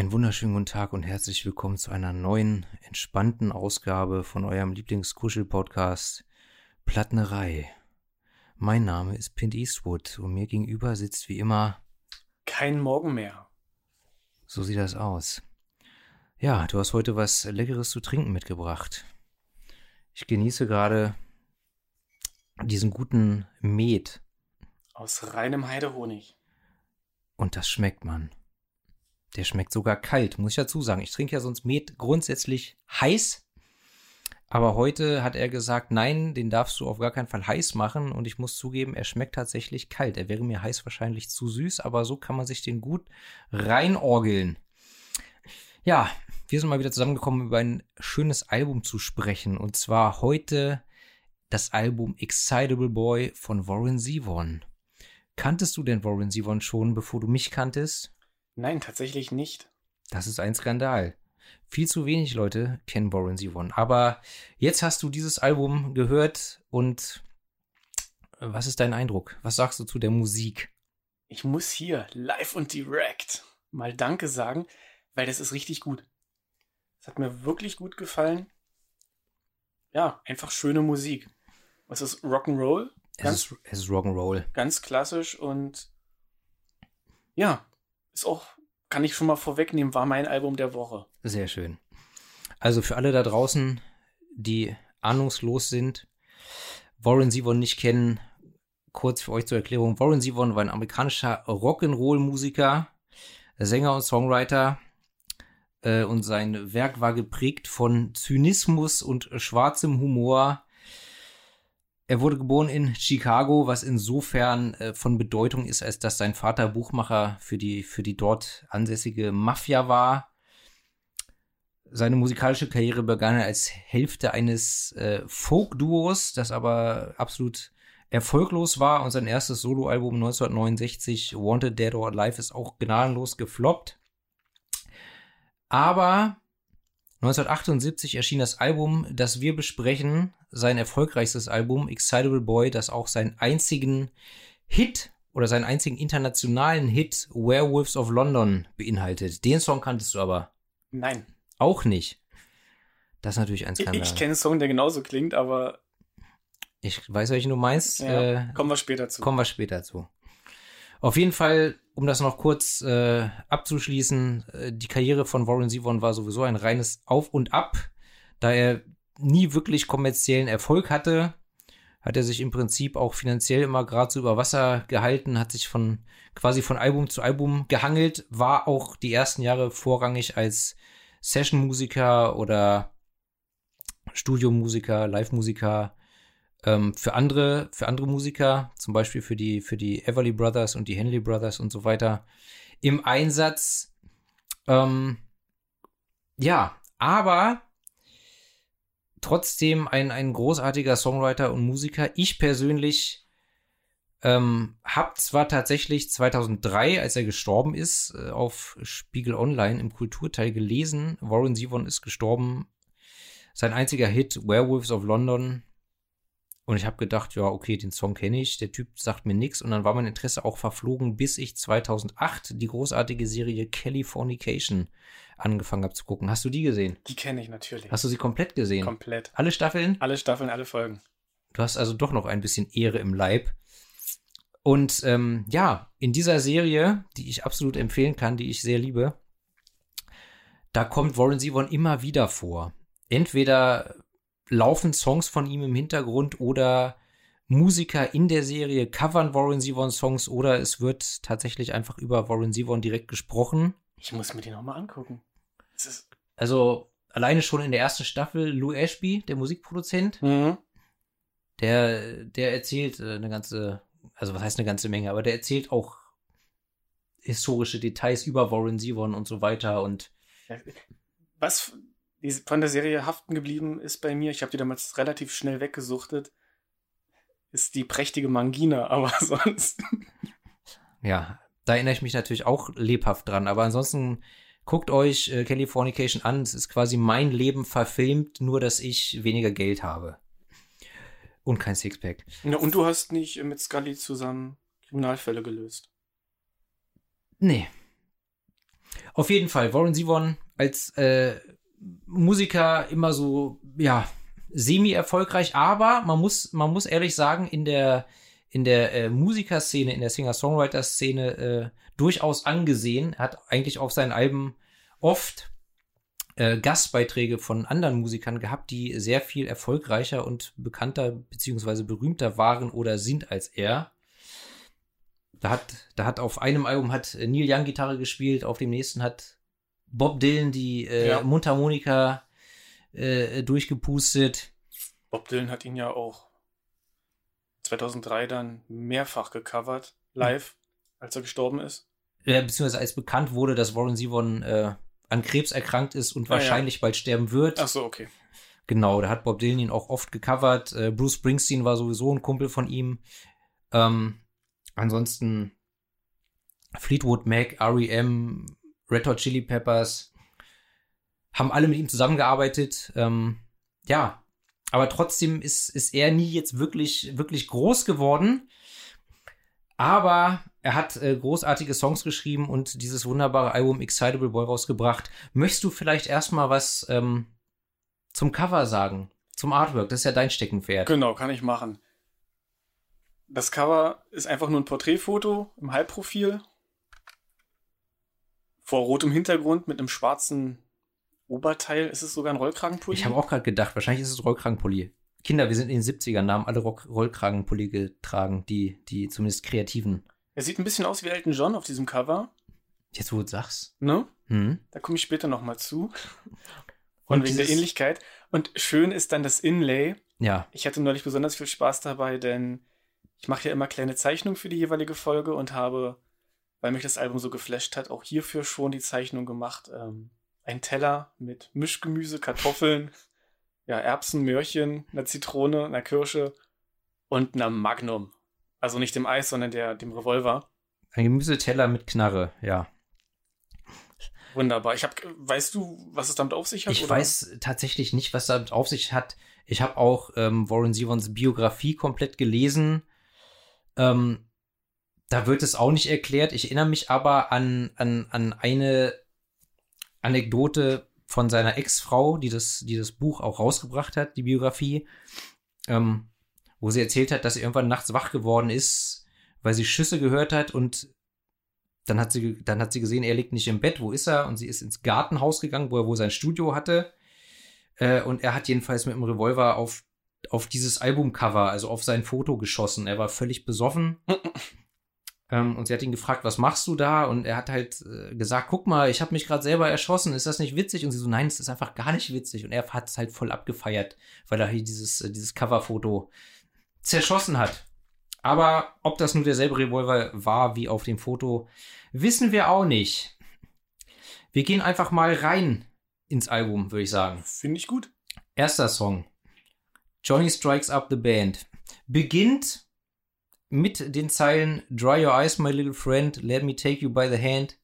Einen wunderschönen guten Tag und herzlich willkommen zu einer neuen, entspannten Ausgabe von eurem Lieblingskuschel-Podcast Plattnerei. Mein Name ist Pint Eastwood und mir gegenüber sitzt wie immer kein Morgen mehr. So sieht das aus. Ja, du hast heute was Leckeres zu trinken mitgebracht. Ich genieße gerade diesen guten Met. Aus reinem Heidehonig. Und das schmeckt man. Der schmeckt sogar kalt, muss ich dazu sagen. Ich trinke ja sonst Met grundsätzlich heiß. Aber heute hat er gesagt, nein, den darfst du auf gar keinen Fall heiß machen. Und ich muss zugeben, er schmeckt tatsächlich kalt. Er wäre mir heiß wahrscheinlich zu süß, aber so kann man sich den gut reinorgeln. Ja, wir sind mal wieder zusammengekommen, über ein schönes Album zu sprechen. Und zwar heute das Album Excitable Boy von Warren Zevon. Kanntest du denn Warren Zevon schon, bevor du mich kanntest? Nein, tatsächlich nicht. Das ist ein Skandal. Viel zu wenig Leute kennen Warren Zevon. Aber jetzt hast du dieses Album gehört und was ist dein Eindruck? Was sagst du zu der Musik? Ich muss hier live und direkt mal Danke sagen, weil das ist richtig gut. Es hat mir wirklich gut gefallen. Ja, einfach schöne Musik. Es ist Rock'n'Roll. Es ist, es ist Rock'n'Roll. Ganz klassisch und ja, ist auch, kann ich schon mal vorwegnehmen, war mein Album der Woche. Sehr schön. Also für alle da draußen, die ahnungslos sind, Warren Zevon nicht kennen, kurz für euch zur Erklärung. Warren Zevon war ein amerikanischer Rock'n'Roll-Musiker, Sänger und Songwriter. Äh, und sein Werk war geprägt von Zynismus und schwarzem Humor. Er wurde geboren in Chicago, was insofern äh, von Bedeutung ist, als dass sein Vater Buchmacher für die, für die dort ansässige Mafia war. Seine musikalische Karriere begann als Hälfte eines äh, Folk-Duos, das aber absolut erfolglos war und sein erstes Soloalbum 1969, Wanted Dead or Alive, ist auch gnadenlos gefloppt. Aber 1978 erschien das Album, das wir besprechen, sein erfolgreichstes Album, Excitable Boy, das auch seinen einzigen Hit oder seinen einzigen internationalen Hit, Werewolves of London, beinhaltet. Den Song kanntest du aber. Nein. Auch nicht. Das ist natürlich ein Skandal. Ich, ich kenne einen Song, der genauso klingt, aber. Ich weiß, welchen du meinst. Ja, äh, kommen wir später zu. Kommen wir später zu. Auf jeden Fall, um das noch kurz äh, abzuschließen, äh, die Karriere von Warren Zevon war sowieso ein reines Auf und Ab. Da er nie wirklich kommerziellen Erfolg hatte, hat er sich im Prinzip auch finanziell immer gerade so über Wasser gehalten, hat sich von quasi von Album zu Album gehangelt, war auch die ersten Jahre vorrangig als Session-Musiker oder Studiomusiker, Live-Musiker ähm, für andere, für andere Musiker, zum Beispiel für die, für die Everly Brothers und die Henley Brothers und so weiter, im Einsatz. Ähm, ja, aber trotzdem ein, ein großartiger Songwriter und Musiker. Ich persönlich ähm, habe zwar tatsächlich 2003, als er gestorben ist, äh, auf Spiegel Online im Kulturteil gelesen, Warren Zevon ist gestorben. Sein einziger Hit, Werewolves of London, und ich habe gedacht, ja, okay, den Song kenne ich, der Typ sagt mir nichts. Und dann war mein Interesse auch verflogen, bis ich 2008 die großartige Serie Californication angefangen habe zu gucken. Hast du die gesehen? Die kenne ich natürlich. Hast du sie komplett gesehen? Komplett. Alle Staffeln? Alle Staffeln, alle Folgen. Du hast also doch noch ein bisschen Ehre im Leib. Und ähm, ja, in dieser Serie, die ich absolut empfehlen kann, die ich sehr liebe, da kommt Warren Zevon immer wieder vor. Entweder laufen Songs von ihm im Hintergrund oder Musiker in der Serie covern Warren Zevon Songs oder es wird tatsächlich einfach über Warren Zevon direkt gesprochen. Ich muss mir die nochmal angucken. Also alleine schon in der ersten Staffel Lou Ashby, der Musikproduzent, mhm. der, der erzählt äh, eine ganze, also was heißt eine ganze Menge, aber der erzählt auch historische Details über Warren Zevon und so weiter und was von der Serie haften geblieben ist bei mir, ich habe die damals relativ schnell weggesuchtet, ist die prächtige Mangina, aber sonst. Ja, da erinnere ich mich natürlich auch lebhaft dran, aber ansonsten guckt euch äh, Californication an. Es ist quasi mein Leben verfilmt, nur dass ich weniger Geld habe. Und kein Sixpack. Ja, und du hast nicht mit Scully zusammen Kriminalfälle gelöst. Nee. Auf jeden Fall, Warren Zevon als äh, Musiker immer so, ja, semi-erfolgreich, aber man muss, man muss ehrlich sagen, in der, in der äh, Musikerszene, in der Singer-Songwriter-Szene äh, durchaus angesehen. Er hat eigentlich auf seinen Alben oft äh, Gastbeiträge von anderen Musikern gehabt, die sehr viel erfolgreicher und bekannter beziehungsweise berühmter waren oder sind als er. Da hat, da hat auf einem Album hat Neil Young Gitarre gespielt, auf dem nächsten hat Bob Dylan die äh, Ja. Mundharmonika äh, durchgepustet. Bob Dylan hat ihn ja auch 2003 dann mehrfach gecovert, live, als er gestorben ist. Äh, beziehungsweise als bekannt wurde, dass Warren Zevon äh, an Krebs erkrankt ist und Ah, ja. wahrscheinlich bald sterben wird. Ach so, okay. Genau, da hat Bob Dylan ihn auch oft gecovert. Äh, Bruce Springsteen war sowieso ein Kumpel von ihm. Ähm, ansonsten Fleetwood Mac, R.E.M., Red Hot Chili Peppers haben alle mit ihm zusammengearbeitet. Ähm, ja, aber trotzdem ist, ist er nie jetzt wirklich, wirklich groß geworden. Aber er hat äh, großartige Songs geschrieben und dieses wunderbare Album Excitable Boy rausgebracht. Möchtest du vielleicht erstmal was ähm, zum Cover sagen? Zum Artwork, das ist ja dein Steckenpferd. Genau, kann ich machen. Das Cover ist einfach nur ein Porträtfoto im Halbprofil. Vor rotem Hintergrund mit einem schwarzen Oberteil. Ist es sogar ein Rollkragenpulli? Ich habe auch gerade gedacht, wahrscheinlich ist es Rollkragenpulli. Kinder, wir sind in den 70ern, da haben alle Rock Rollkragenpulli getragen, die, die zumindest Kreativen. Er sieht ein bisschen aus wie Elton John auf diesem Cover. Jetzt, wo du sagst. Ne? Hm? Da komme ich später nochmal zu. Und Und wegen der Ähnlichkeit. Und schön ist dann das Inlay. Ja, Ich hatte neulich besonders viel Spaß dabei, denn ich mache ja immer kleine Zeichnungen für die jeweilige Folge und habe, weil mich das Album so geflasht hat, auch hierfür schon die Zeichnung gemacht. Ähm, ein Teller mit Mischgemüse, Kartoffeln, ja, Erbsen, Möhrchen, einer Zitrone, einer Kirsche und einer Magnum. Also nicht dem Eis, sondern der, dem Revolver. ein Gemüseteller mit Knarre, ja. Wunderbar. Ich hab, weißt du, was es damit auf sich hat? Ich oder? weiß tatsächlich nicht, was damit auf sich hat. Ich habe auch ähm, Warren Zevons Biografie komplett gelesen. Ähm, da wird es auch nicht erklärt. Ich erinnere mich aber an, an, an eine Anekdote von seiner Ex-Frau, die das, die das Buch auch rausgebracht hat, die Biografie, ähm, wo sie erzählt hat, dass sie irgendwann nachts wach geworden ist, weil sie Schüsse gehört hat und dann hat sie, dann hat sie gesehen, er liegt nicht im Bett, wo ist er? Und sie ist ins Gartenhaus gegangen, wo er wohl sein Studio hatte. Äh, und er hat jedenfalls mit dem Revolver auf, auf dieses Albumcover, also auf sein Foto geschossen. Er war völlig besoffen. ähm, und sie hat ihn gefragt, was machst du da? Und er hat halt äh, gesagt, guck mal, ich habe mich gerade selber erschossen, ist das nicht witzig? Und sie so, nein, es ist einfach gar nicht witzig. Und er hat es halt voll abgefeiert, weil er hier dieses, äh, dieses Coverfoto zerschossen hat. Aber ob das nur derselbe Revolver war wie auf dem Foto, wissen wir auch nicht. Wir gehen einfach mal rein ins Album, würde ich sagen. Finde ich gut. Erster Song. Johnny Strikes Up the Band. Beginnt mit den Zeilen Dry your eyes, my little friend, let me take you by the hand.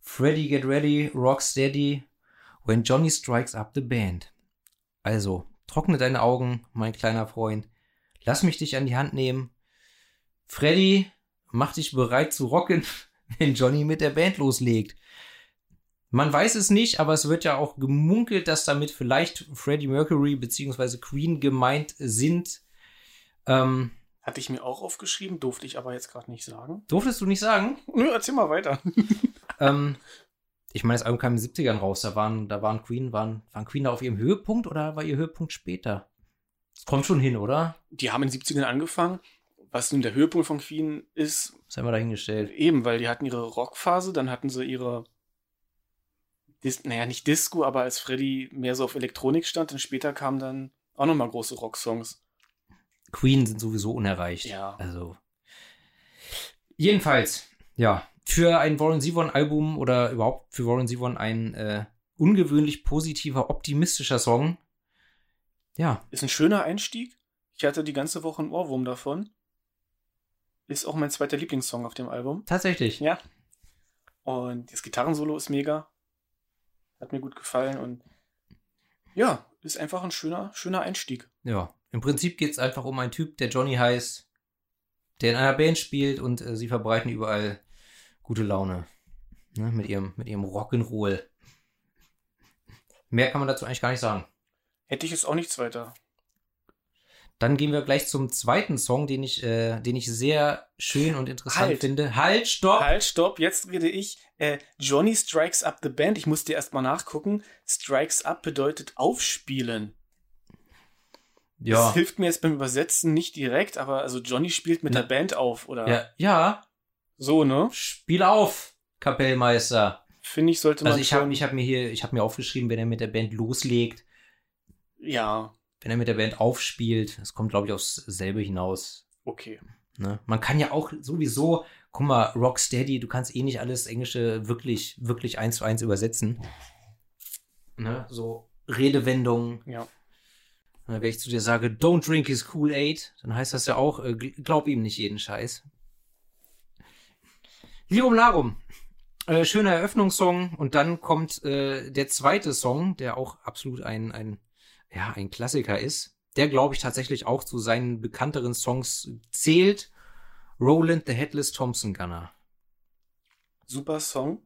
Freddy, get ready, rock steady. When Johnny strikes up the band. Also, trockne deine Augen, mein kleiner Freund. Lass mich dich an die Hand nehmen. Freddy, mach dich bereit zu rocken, wenn Johnny mit der Band loslegt. Man weiß es nicht, aber es wird ja auch gemunkelt, dass damit vielleicht Freddie Mercury bzw. Queen gemeint sind. Ähm, Hatte ich mir auch aufgeschrieben, durfte ich aber jetzt gerade nicht sagen. durftest du nicht sagen? Nö, erzähl mal weiter. ähm, ich meine, das Album kam in den 70ern raus. Da waren, da waren Queen, waren, waren Queen da auf ihrem Höhepunkt oder war ihr Höhepunkt später? Das kommt schon hin, oder? Die haben in den 70ern angefangen. Was nun der Höhepunkt von Queen ist, Das haben wir dahingestellt. eben, weil die hatten ihre Rockphase, dann hatten sie ihre, Dis naja, nicht Disco, aber als Freddy mehr so auf Elektronik stand, dann später kamen dann auch nochmal große Rocksongs. Queen sind sowieso unerreicht. Ja. Also. Jedenfalls, ja. Für ein Warren Zevon Album oder überhaupt für Warren Zevon ein äh, ungewöhnlich positiver, optimistischer Song. Ja, Ist ein schöner Einstieg. Ich hatte die ganze Woche einen Ohrwurm davon. Ist auch mein zweiter Lieblingssong auf dem Album. tatsächlich. Ja. Und das Gitarrensolo ist mega. Hat mir gut gefallen und ja, ist einfach ein schöner, schöner Einstieg. Ja, im Prinzip geht es einfach um einen Typ, der Johnny heißt, der in einer Band spielt und äh, sie verbreiten überall gute Laune. Ne, mit ihrem, mit ihrem Rock'n'Roll. Mehr kann man dazu eigentlich gar nicht sagen. Hätte ich jetzt auch nichts weiter. Dann gehen wir gleich zum zweiten Song, den ich, äh, den ich sehr schön und interessant Halt. finde. Halt, stopp! Halt, stopp, jetzt rede ich. Äh, Johnny Strikes Up the Band. Ich musste erst mal nachgucken. Strikes Up bedeutet aufspielen. Ja. Das hilft mir jetzt beim Übersetzen nicht direkt, aber also Johnny spielt mit Na. der Band auf, oder? Ja, ja, So, ne? spiel auf, Kapellmeister. Finde ich, sollte man Also ich habe hab mir hier, ich habe mir aufgeschrieben, wenn er mit der Band loslegt, Ja, wenn er mit der Band aufspielt, es kommt, glaube ich, aufs selbe hinaus. okay. Ne? Man kann ja auch sowieso, guck mal, Rocksteady, du kannst eh nicht alles Englische wirklich, wirklich eins zu eins übersetzen. Ne? So Redewendungen. Ja. Ne, Wenn ich zu dir sage, don't drink his Kool-Aid, dann heißt das ja auch, äh, gl- glaub ihm nicht jeden Scheiß. Lirum Larum. Äh, schöner Eröffnungssong und dann kommt äh, der zweite Song, der auch absolut ein, ein, ja, ein Klassiker ist. Der, glaube ich, tatsächlich auch zu seinen bekannteren Songs zählt. Roland the Headless Thompson Gunner. Super Song.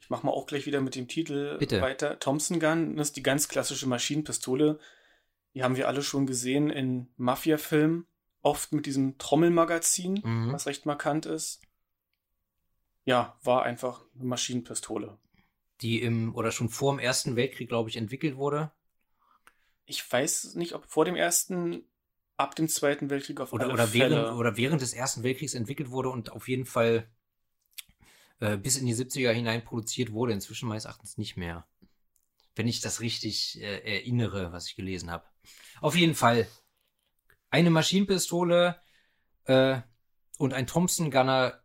Ich mach mal auch gleich wieder mit dem Titel Bitte. weiter. Thompson Gun, das ist die ganz klassische Maschinenpistole. Die haben wir alle schon gesehen in Mafia-Filmen. Oft mit diesem Trommelmagazin, Mhm. was recht markant ist. Ja, war einfach eine Maschinenpistole. Die im, oder schon vor dem Ersten Weltkrieg, glaube ich, entwickelt wurde. Ich weiß nicht, ob vor dem ersten, ab dem Zweiten Weltkrieg auf Oder, alle oder, Fälle. während, oder während des Ersten Weltkriegs entwickelt wurde und auf jeden Fall äh, bis in die 70er hinein produziert wurde. Inzwischen meines Erachtens nicht mehr. Wenn ich das richtig äh, erinnere, was ich gelesen habe. Auf jeden Fall. Eine Maschinenpistole äh, und ein Thompson Gunner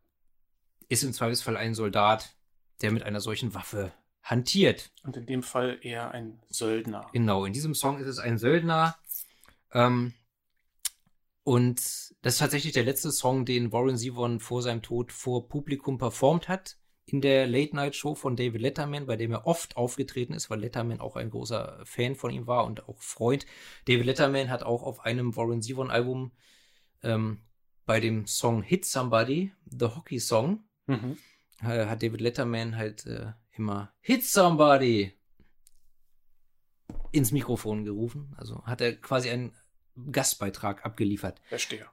ist im Zweifelsfall ein Soldat, der mit einer solchen Waffe hantiert. Und in dem Fall eher ein Söldner. Genau, in diesem Song ist es ein Söldner. Ähm, und das ist tatsächlich der letzte Song, den Warren Zevon vor seinem Tod vor Publikum performt hat. In der Late-Night-Show von David Letterman, bei dem er oft aufgetreten ist, weil Letterman auch ein großer Fan von ihm war und auch Freund. David Letterman hat auch auf einem Warren Zevon-Album ähm, bei dem Song Hit Somebody, The Hockey Song, Mhm. äh, hat David Letterman halt äh, immer Hit Somebody ins Mikrofon gerufen. Also hat er quasi einen Gastbeitrag abgeliefert. Verstehe.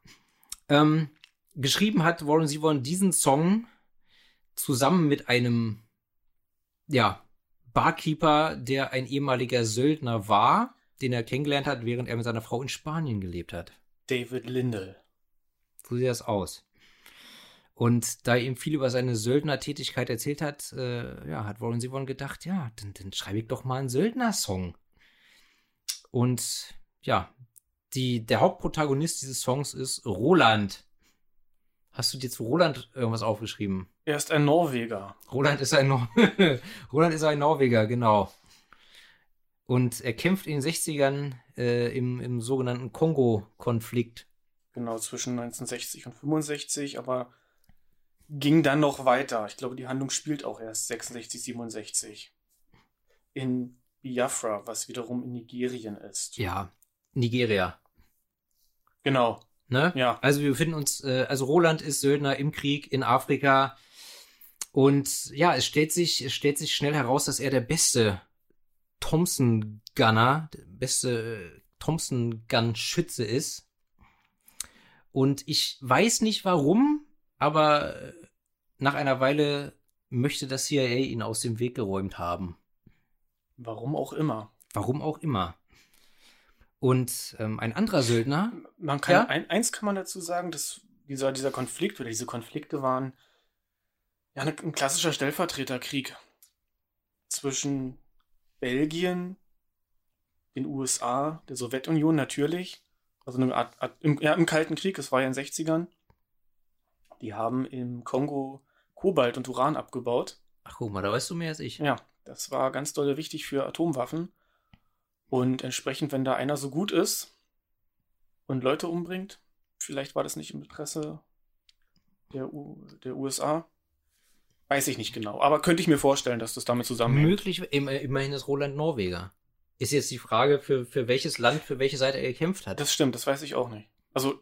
Ähm, geschrieben hat Warren Zevon diesen Song zusammen mit einem, ja, Barkeeper, der ein ehemaliger Söldner war, den er kennengelernt hat, während er mit seiner Frau in Spanien gelebt hat. David Lindell. So sieht das aus. Und da er ihm viel über seine Söldnertätigkeit erzählt hat, äh, ja, hat Warren Zevon gedacht, ja, dann, dann schreibe ich doch mal einen Söldner-Song. Und ja, die, der Hauptprotagonist dieses Songs ist Roland. Hast du dir zu Roland irgendwas aufgeschrieben? Er ist ein Norweger. Roland ist ein, Nor Roland ist ein Norweger, genau. Und er kämpft in den 60ern äh, im, im sogenannten Kongo-Konflikt. Genau, zwischen 1960 und 65, aber ging dann noch weiter. Ich glaube, die Handlung spielt auch erst 66, 67. In Biafra, was wiederum in Nigerien ist. Ja, Nigeria. Genau, Ne? ja. Also wir befinden uns, äh, also Roland ist Söldner im Krieg in Afrika. Und ja, es stellt sich, es stellt sich schnell heraus, dass er der beste Thompson Gunner, der beste äh, Thompson Gun Schütze ist. Und ich weiß nicht warum, aber äh, nach einer Weile möchte das CIA ihn aus dem Weg geräumt haben. Warum auch immer. Warum auch immer. Und ähm, ein anderer Söldner, Man kann, Ja? ein, eins kann man dazu sagen, dass dieser, dieser Konflikt oder diese Konflikte waren ja ne- ein klassischer Stellvertreterkrieg zwischen Belgien, den USA, der Sowjetunion natürlich, also eine Art, Art im, ja, im Kalten Krieg, es war ja in den 60ern. Die haben im Kongo Kobalt und Uran abgebaut. ach guck mal, da weißt du mehr als ich. Ja, das war ganz doll wichtig für Atomwaffen. Und entsprechend, wenn da einer so gut ist und Leute umbringt, vielleicht war das nicht im Interesse der, U der USA. Weiß ich nicht genau, aber könnte ich mir vorstellen, dass das damit zusammenhängt. Möglich, im- immerhin ist Roland Norweger. Ist jetzt die Frage, für, für welches Land, für welche Seite er gekämpft hat. Das stimmt, das weiß ich auch nicht. Also,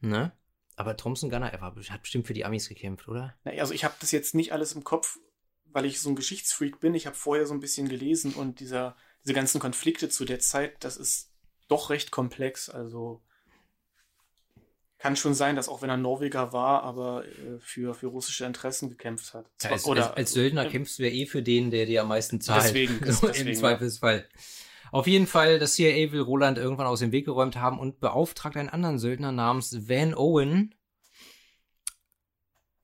ne? Aber Thompson Gunner, er war, hat bestimmt für die Amis gekämpft, oder? Na, also ich habe das jetzt nicht alles im Kopf, weil ich so ein Geschichtsfreak bin. Ich habe vorher so ein bisschen gelesen und dieser, diese ganzen Konflikte zu der Zeit, das ist doch recht komplex. Also kann schon sein, dass auch wenn er Norweger war, aber äh, für, für russische Interessen gekämpft hat. Ja, als, Oder, als, als Söldner äh, kämpfst du ja eh für den, der dir am meisten zahlt. Deswegen, so deswegen im Zweifelsfall. Auf jeden Fall, das CIA will Roland irgendwann aus dem Weg geräumt haben und beauftragt einen anderen Söldner namens Van Owen,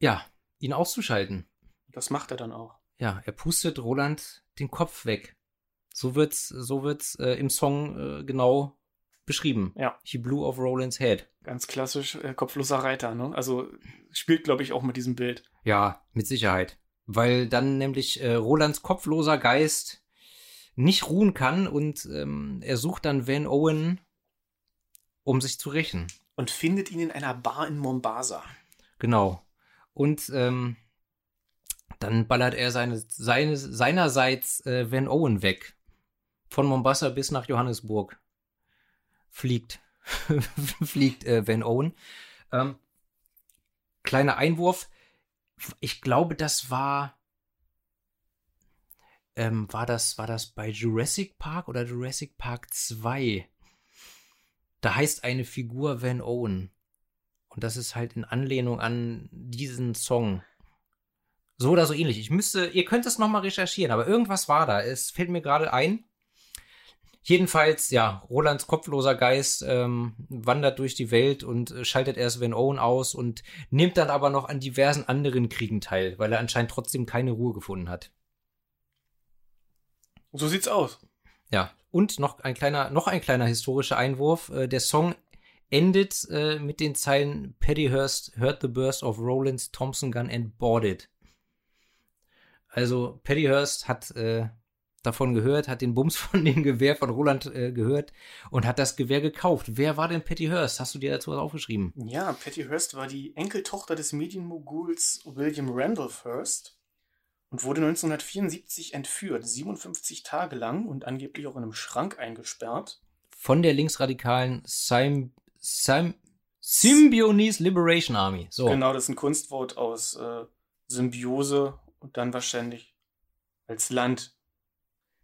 ja, ihn auszuschalten. Das macht er dann auch. Ja, er pustet Roland den Kopf weg. So wird's, so wird's äh, im Song äh, genau beschrieben. Ja. He blew off Roland's head. Ganz klassisch äh, kopfloser Reiter, ne? Also spielt, glaube ich, auch mit diesem Bild. Ja, mit Sicherheit. Weil dann nämlich äh, Rolands kopfloser Geist nicht ruhen kann und ähm, er sucht dann Van Owen, um sich zu rächen. Und findet ihn in einer Bar in Mombasa. Genau. Und ähm, dann ballert er seine, seine, seinerseits äh, Van Owen weg. Von Mombasa bis nach Johannesburg. Fliegt. Fliegt äh, Van Owen. Ähm, kleiner Einwurf. Ich glaube, das war. Ähm, war das, war das bei Jurassic Park oder Jurassic Park 2? Da heißt eine Figur Van Owen. Und das ist halt in Anlehnung an diesen Song. So oder so ähnlich. Ich müsste, ihr könnt es nochmal recherchieren, aber irgendwas war da. Es fällt mir gerade ein. Jedenfalls, ja, Rolands kopfloser Geist ähm, wandert durch die Welt und äh, schaltet erst Van Owen aus und nimmt dann aber noch an diversen anderen Kriegen teil, weil er anscheinend trotzdem keine Ruhe gefunden hat. So sieht's aus. Ja, und noch ein kleiner, noch ein kleiner historischer Einwurf. Äh, der Song endet äh, mit den Zeilen Paddy heard the burst of Roland's Thompson gun and bought it. Also Paddy hat äh, davon gehört, hat den Bums von dem Gewehr von Roland äh, gehört und hat das Gewehr gekauft. Wer war denn Patty Hearst? Hast du dir dazu was aufgeschrieben? Ja, Patty Hearst war die Enkeltochter des Medienmoguls William Randolph Hearst und wurde 1974 entführt, 57 Tage lang und angeblich auch in einem Schrank eingesperrt. Von der linksradikalen Sim Sim Symbionese Liberation Army. So. Genau, das ist ein Kunstwort aus äh, Symbiose und dann wahrscheinlich als Land.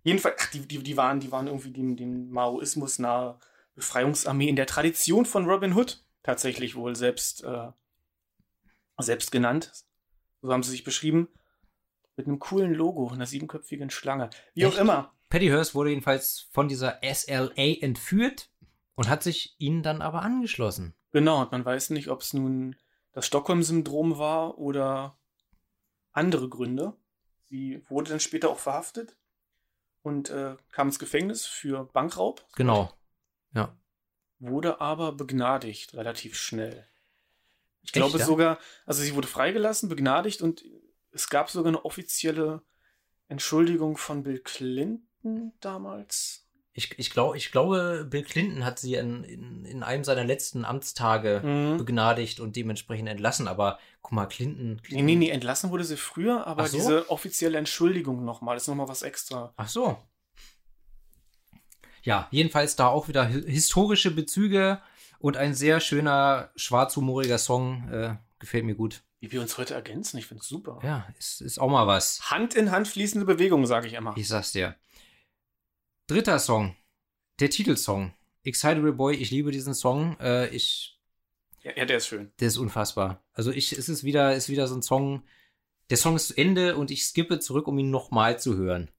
Jedenfalls, ach, die, die, die, waren, die waren irgendwie dem, dem Maoismus nahe Befreiungsarmee in der Tradition von Robin Hood tatsächlich wohl selbst, äh, selbst genannt. So haben sie sich beschrieben. Mit einem coolen Logo, einer siebenköpfigen Schlange. Wie Echt? auch immer. Patty Hearst wurde jedenfalls von dieser SLA entführt und hat sich ihnen dann aber angeschlossen. Genau, und man weiß nicht, ob es nun das Stockholm-Syndrom war oder andere Gründe. Sie wurde dann später auch verhaftet und äh, kam ins Gefängnis für Bankraub. Genau. Ja. Wurde aber begnadigt relativ schnell. Ich Echt, glaube ja? sogar, also sie wurde freigelassen, begnadigt und es gab sogar eine offizielle Entschuldigung von Bill Clinton damals. Ich, ich, glaub, ich glaube, Bill Clinton hat sie in, in, in einem seiner letzten Amtstage mhm. begnadigt und dementsprechend entlassen. Aber guck mal, Clinton, Clinton. Nee, nee, nee, entlassen wurde sie früher, aber so? diese offizielle Entschuldigung nochmal, ist nochmal was extra. Ach so. Ja, jedenfalls da auch wieder historische Bezüge und ein sehr schöner, schwarzhumoriger Song. Äh, gefällt mir gut. Wie wir uns heute ergänzen, ich finde es super. Ja, ist, ist auch mal was. Hand in Hand fließende Bewegungen, sage ich immer. Ich sag's dir. Dritter Song. Der Titelsong. Excitable Boy, ich liebe diesen Song. Äh, ich. Ja, ja, der ist schön. Der ist unfassbar. Also ich, es ist wieder, ist wieder so ein Song. Der Song ist zu Ende und ich skippe zurück, um ihn nochmal zu hören.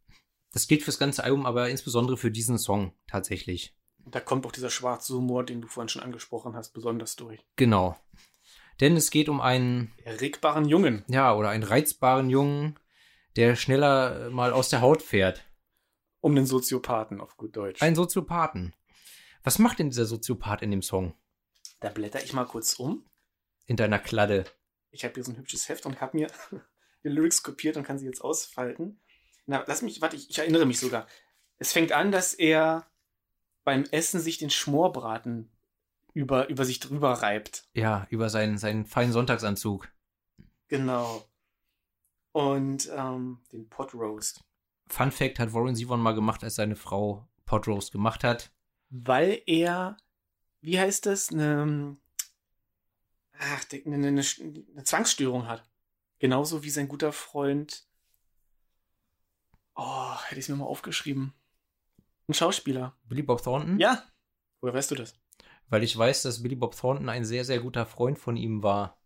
Das gilt fürs ganze Album, aber insbesondere für diesen Song tatsächlich. Da kommt auch dieser schwarze Humor, den du vorhin schon angesprochen hast, besonders durch. Genau. Denn es geht um einen erregbaren Jungen. Ja, oder einen reizbaren Jungen, der schneller mal aus der Haut fährt. Um den Soziopathen auf gut Deutsch. Ein Soziopathen. Was macht denn dieser Soziopath in dem Song? Da blätter ich mal kurz um. In deiner Kladde. Ich habe hier so ein hübsches Heft und habe mir die Lyrics kopiert und kann sie jetzt ausfalten. Na, lass mich, warte, ich, ich erinnere mich sogar. Es fängt an, dass er beim Essen sich den Schmorbraten über, über sich drüber reibt. Ja, über seinen, seinen feinen Sonntagsanzug. Genau. Und ähm, den Pot Roast. Fun Fact hat Warren Zevon mal gemacht, als seine Frau Pot Roast gemacht hat. Weil er, wie heißt das, eine, ach, eine, eine, eine Zwangsstörung hat. Genauso wie sein guter Freund. Oh, hätte ich es mir mal aufgeschrieben. Ein Schauspieler. Billy Bob Thornton? Ja. Woher weißt du das? Weil ich weiß, dass Billy Bob Thornton ein sehr, sehr guter Freund von ihm war.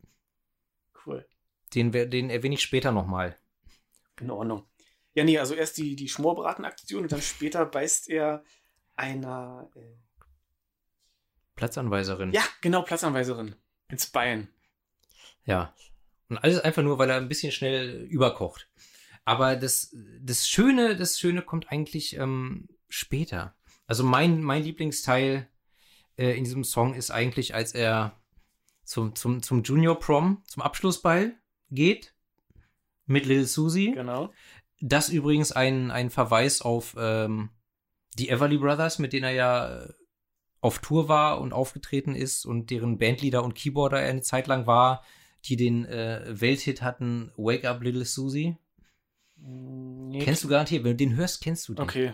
Cool. Den, den erwähne ich später nochmal. In Ordnung. Ja, nee, also erst die, die Schmorbratenaktion und dann später beißt er einer äh Platzanweiserin. Ja, genau, Platzanweiserin. Ins Bein. Ja. Und alles einfach nur, weil er ein bisschen schnell überkocht. Aber das, das Schöne, das Schöne kommt eigentlich ähm, später. Also mein, mein Lieblingsteil äh, in diesem Song ist eigentlich, als er zum, zum, zum Junior Prom, zum Abschlussball geht mit Little Susie. Genau. Das übrigens ein, ein Verweis auf ähm, die Everly Brothers, mit denen er ja auf Tour war und aufgetreten ist und deren Bandleader und Keyboarder er eine Zeit lang war, die den äh, Welthit hatten, Wake Up Little Susie. Nee. Kennst du garantiert, wenn du den hörst, kennst du den. Okay.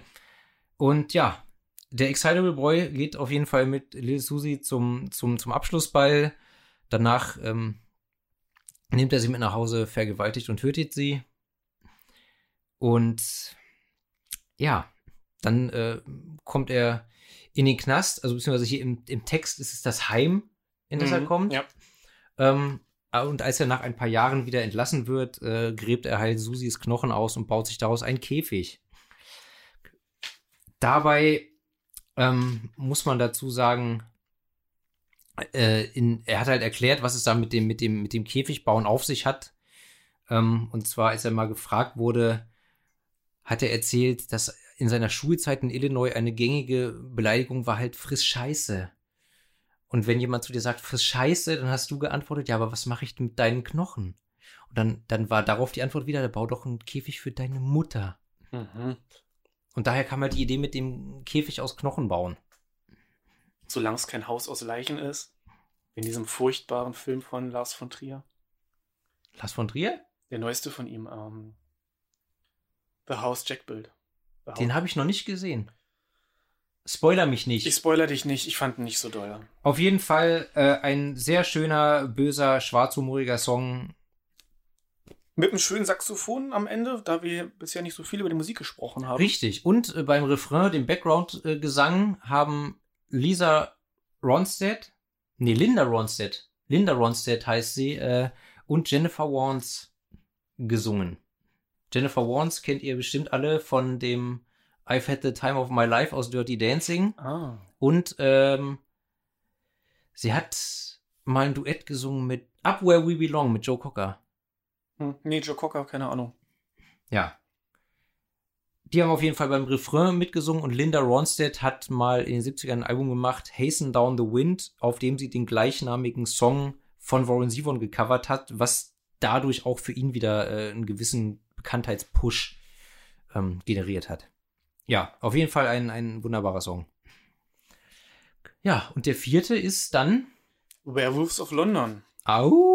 Und ja, der Excitable Boy geht auf jeden Fall mit Little Susie zum, zum, zum Abschlussball. Danach ähm, nimmt er sie mit nach Hause, vergewaltigt und tötet sie. Und ja, dann äh, kommt er in den Knast, also beziehungsweise hier im, im Text ist es das Heim, in das mhm, er kommt. Ja. Ähm, und als er nach ein paar Jahren wieder entlassen wird, äh, gräbt er halt Susis Knochen aus und baut sich daraus einen Käfig. Dabei ähm, muss man dazu sagen, äh, in, er hat halt erklärt, was es da mit dem, mit dem, mit dem Käfigbauen auf sich hat. Ähm, und zwar, als er mal gefragt wurde, hat er erzählt, dass in seiner Schulzeit in Illinois eine gängige Beleidigung war halt friss Scheiße. Und wenn jemand zu dir sagt, friss Scheiße, dann hast du geantwortet, ja, aber was mache ich mit deinen Knochen? Und dann, dann war darauf die Antwort wieder, bau doch einen Käfig für deine Mutter. Mhm. Und daher kam halt die Idee mit dem Käfig aus Knochen bauen. Solange es kein Haus aus Leichen ist. In diesem furchtbaren Film von Lars von Trier. Lars von Trier? Der neueste von ihm. Ähm, The House Jack Build. Den habe ich noch nicht gesehen. Spoiler mich nicht. Ich spoiler dich nicht, ich fand ihn nicht so doll. Auf jeden Fall äh, ein sehr schöner, böser, schwarzhumoriger Song. Mit einem schönen Saxophon am Ende, da wir bisher nicht so viel über die Musik gesprochen haben. Richtig. Und äh, beim Refrain, dem Background-Gesang, haben Lisa Ronstadt, nee, Linda Ronstadt, Linda Ronstadt heißt sie, äh, und Jennifer Warnes gesungen. Jennifer Warnes kennt ihr bestimmt alle von dem I've Had the Time of My Life aus Dirty Dancing. Ah. Und ähm, sie hat mal ein Duett gesungen mit Up Where We Belong mit Joe Cocker. Hm, nee, Joe Cocker, keine Ahnung. Ja. Die haben auf jeden Fall beim Refrain mitgesungen und Linda Ronstadt hat mal in den 70ern ein Album gemacht, Hasten Down the Wind, auf dem sie den gleichnamigen Song von Warren Zevon gecovert hat, was dadurch auch für ihn wieder äh, einen gewissen Bekanntheitspush ähm, generiert hat. Ja, auf jeden Fall ein, ein wunderbarer Song. Ja, und der vierte ist dann Werewolves of London. Au!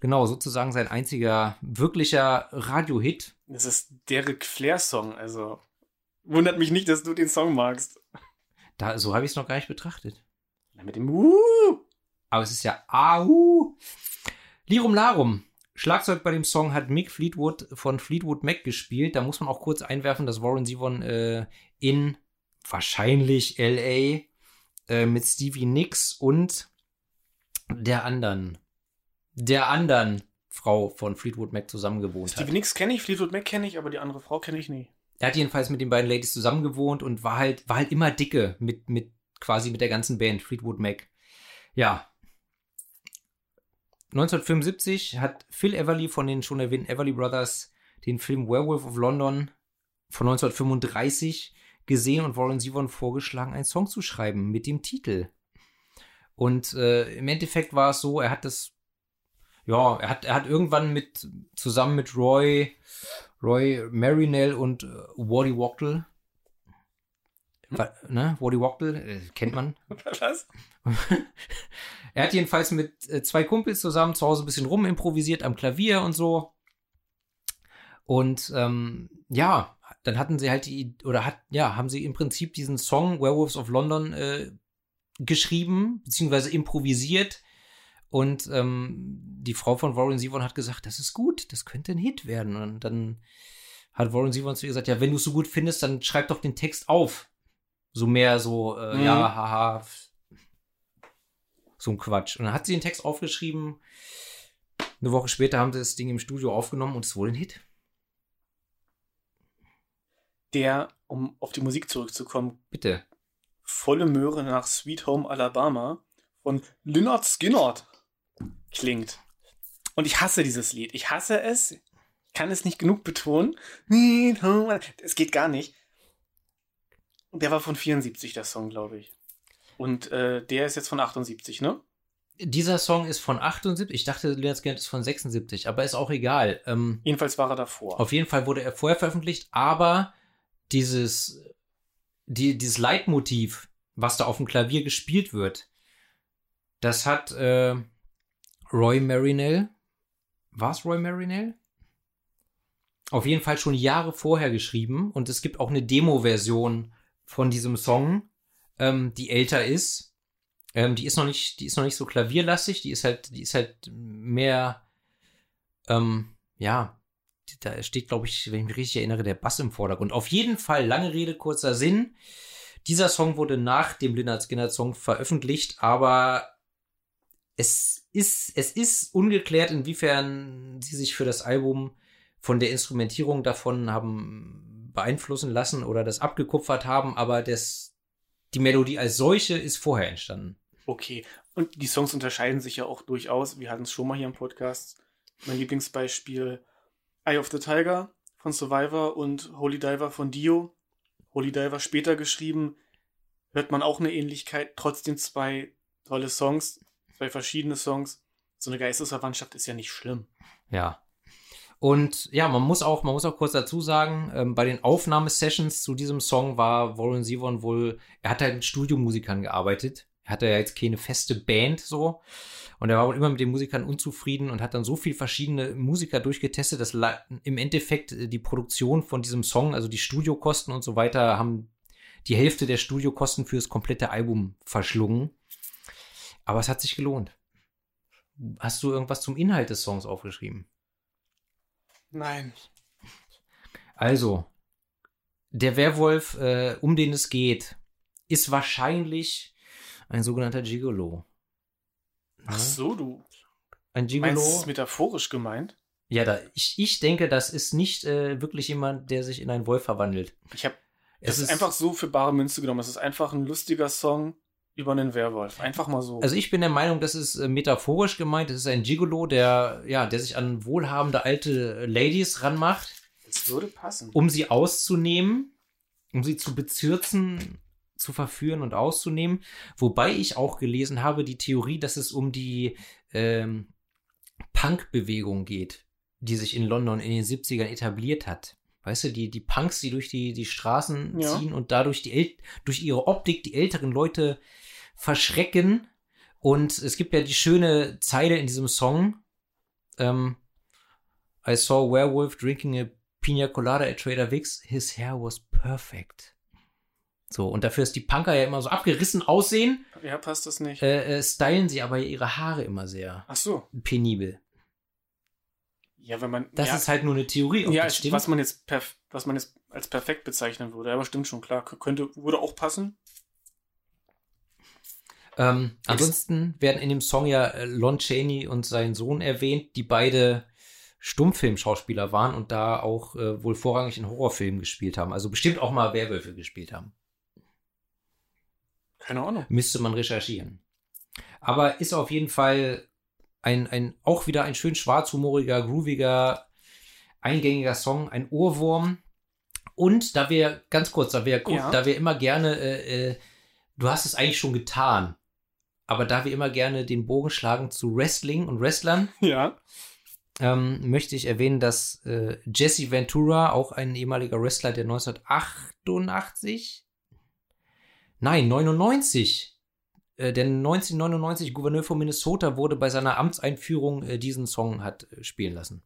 Genau, sozusagen sein einziger wirklicher Radiohit. Das ist Derek Flair-Song, also wundert mich nicht, dass du den Song magst. Da, so habe ich es noch gar nicht betrachtet. Na, mit dem Uh! Aber es ist ja Au! Lirum Larum Schlagzeug bei dem Song hat Mick Fleetwood von Fleetwood Mac gespielt. Da muss man auch kurz einwerfen, dass Warren Zevon äh, in wahrscheinlich LA äh, mit Stevie Nicks und der anderen, der anderen Frau von Fleetwood Mac zusammengewohnt Stevie hat. Stevie Nicks kenne ich, Fleetwood Mac kenne ich, aber die andere Frau kenne ich nie. Er hat jedenfalls mit den beiden Ladies zusammengewohnt und war halt, war halt immer dicke mit, mit quasi mit der ganzen Band, Fleetwood Mac. Ja, 1975 hat Phil Everly von den schon erwähnten Everly Brothers den Film Werewolf of London von 1935 gesehen und Warren Zevon vorgeschlagen, einen Song zu schreiben mit dem Titel. Und äh, im Endeffekt war es so, er hat das, ja, er hat, er hat irgendwann mit, zusammen mit Roy, Roy Marinell und äh, Waddy Wachtel, hm? ne, Waddy Wachtel, äh, kennt man. Was? Er hat jedenfalls mit äh, zwei Kumpels zusammen zu Hause ein bisschen rumimprovisiert am Klavier und so. Und ähm, ja, dann hatten sie halt die, oder hat, ja, haben sie im Prinzip diesen Song Werewolves of London äh, geschrieben, beziehungsweise improvisiert. Und ähm, die Frau von Warren Zevon hat gesagt, das ist gut, das könnte ein Hit werden. Und dann hat Warren Zevon zu ihr gesagt, ja, wenn du es so gut findest, dann schreib doch den Text auf. So mehr so, äh, mhm. ja, haha, so ein Quatsch. Und dann hat sie den Text aufgeschrieben. Eine Woche später haben sie das Ding im Studio aufgenommen und es wurde ein Hit. Der, um auf die Musik zurückzukommen, bitte. Volle Möhre nach Sweet Home Alabama von Lynyrd Skynyrd klingt. Und ich hasse dieses Lied. Ich hasse es. Kann es nicht genug betonen. Es geht gar nicht. Der war von 74, der Song, glaube ich. Und äh, der ist jetzt von 78, ne? Dieser Song ist von 78. Ich dachte, Leonard Skinner ist von 76, aber ist auch egal. Ähm, Jedenfalls war er davor. Auf jeden Fall wurde er vorher veröffentlicht, aber dieses, die, dieses Leitmotiv, was da auf dem Klavier gespielt wird, das hat äh, Roy Marinell. War es Roy Marinell? Auf jeden Fall schon Jahre vorher geschrieben und es gibt auch eine Demo-Version von diesem Song, ähm, die älter ist. Ähm, die ist noch nicht, die ist noch nicht so klavierlastig, die ist halt, die ist halt mehr, ähm, ja, da steht, glaube ich, wenn ich mich richtig erinnere, der Bass im Vordergrund. Auf jeden Fall, lange Rede, kurzer Sinn. Dieser Song wurde nach dem Lynyrd Skinner Song veröffentlicht, aber es ist, es ist ungeklärt, inwiefern sie sich für das Album von der Instrumentierung davon haben beeinflussen lassen oder das abgekupfert haben, aber das, die Melodie als solche ist vorher entstanden. Okay. Und die Songs unterscheiden sich ja auch durchaus. Wir hatten es schon mal hier im Podcast. Mein Lieblingsbeispiel Eye of the Tiger von Survivor und Holy Diver von Dio. Holy Diver später geschrieben. Hört man auch eine Ähnlichkeit. Trotzdem zwei tolle Songs, zwei verschiedene Songs. So eine Geistesverwandtschaft ist ja nicht schlimm. Ja. Und ja, man muss auch, man muss auch kurz dazu sagen, ähm, bei den Aufnahmesessions zu diesem Song war Warren Zevon wohl, er hat halt mit Studiomusikern gearbeitet. Er hatte ja jetzt keine feste Band so. Und er war wohl immer mit den Musikern unzufrieden und hat dann so viel verschiedene Musiker durchgetestet, dass im Endeffekt äh, die Produktion von diesem Song, also die Studiokosten und so weiter, haben die Hälfte der Studiokosten für das komplette Album verschlungen. Aber es hat sich gelohnt. Hast du irgendwas zum Inhalt des Songs aufgeschrieben? Nein. Also, der Werwolf, äh, um den es geht, ist wahrscheinlich ein sogenannter Gigolo. Ach so, du. Ein Gigolo. Meinst du es metaphorisch gemeint? Ja, da, ich, ich denke, das ist nicht äh, wirklich jemand, der sich in einen Wolf verwandelt. Ich habe es ist einfach so für bare Münze genommen. Es ist einfach ein lustiger Song über einen Werwolf. Einfach mal so. Also ich bin der Meinung, das ist äh, metaphorisch gemeint. Es ist ein Gigolo, der, ja, der sich an wohlhabende alte Ladies ranmacht. Es würde passen. Um sie auszunehmen, um sie zu bezirzen, zu verführen und auszunehmen. Wobei ich auch gelesen habe, die Theorie, dass es um die ähm, Punk-Bewegung geht, die sich in London in den 70ern etabliert hat. Weißt du, die, die Punks, die durch die, die Straßen ja. ziehen und dadurch die El durch ihre Optik die älteren Leute verschrecken. Und es gibt ja die schöne Zeile in diesem Song. Ähm, I saw a werewolf drinking a pina colada at Trader Vic's. His hair was perfect. So, und dafür ist die Punker ja immer so abgerissen aussehen. Ja, passt das nicht. Äh, äh, stylen sie aber ihre Haare immer sehr. Ach so. Penibel. Ja, wenn man. Das ja, ist halt nur eine Theorie. ja, was man jetzt was man jetzt als perfekt bezeichnen würde. Aber stimmt schon, klar. Könnte, würde auch passen. Ähm, ansonsten werden in dem Song ja äh, Lon Chaney und sein Sohn erwähnt, die beide Stummfilmschauspieler waren und da auch äh, wohl vorrangig in Horrorfilmen gespielt haben. Also bestimmt auch mal Werwölfe gespielt haben. Keine Ahnung. Müsste man recherchieren. Aber ist auf jeden Fall ein, ein auch wieder ein schön schwarzhumoriger, grooviger, eingängiger Song, ein Ohrwurm. Und da wir, ganz kurz, da wir, ja. da wir immer gerne, äh, äh, du hast es eigentlich schon getan, aber da wir immer gerne den Bogen schlagen zu Wrestling und Wrestlern, ja. ähm, möchte ich erwähnen, dass äh, Jesse Ventura, auch ein ehemaliger Wrestler, der 1988, nein, 99, äh, der 1999 Gouverneur von Minnesota wurde bei seiner Amtseinführung äh, diesen Song hat äh, spielen lassen.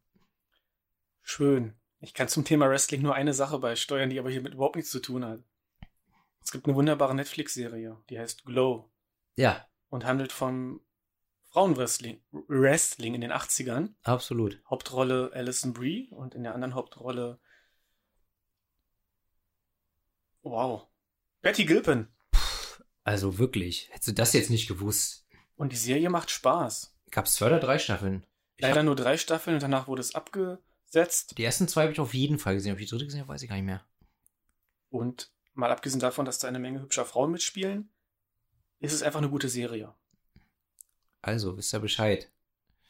Schön. Ich kann zum Thema Wrestling nur eine Sache beisteuern, die aber hiermit überhaupt nichts zu tun hat. Es gibt eine wunderbare Netflix-Serie, die heißt Glow. Ja und handelt vom Frauenwrestling Wrestling in den 80ern. Absolut. Hauptrolle Alison Brie und in der anderen Hauptrolle Wow. Betty Gilpin. Also wirklich, hättest du das jetzt nicht gewusst? Und die Serie macht Spaß. Gab es zwei oder drei Staffeln? Ich Leider nur drei Staffeln und danach wurde es abgesetzt. die ersten zwei habe ich auf jeden Fall gesehen. Ob ich die dritte gesehen habe, weiß ich gar nicht mehr. Und mal abgesehen davon, dass da eine Menge hübscher Frauen mitspielen, ist es einfach eine gute Serie. Also, wisst ihr Bescheid.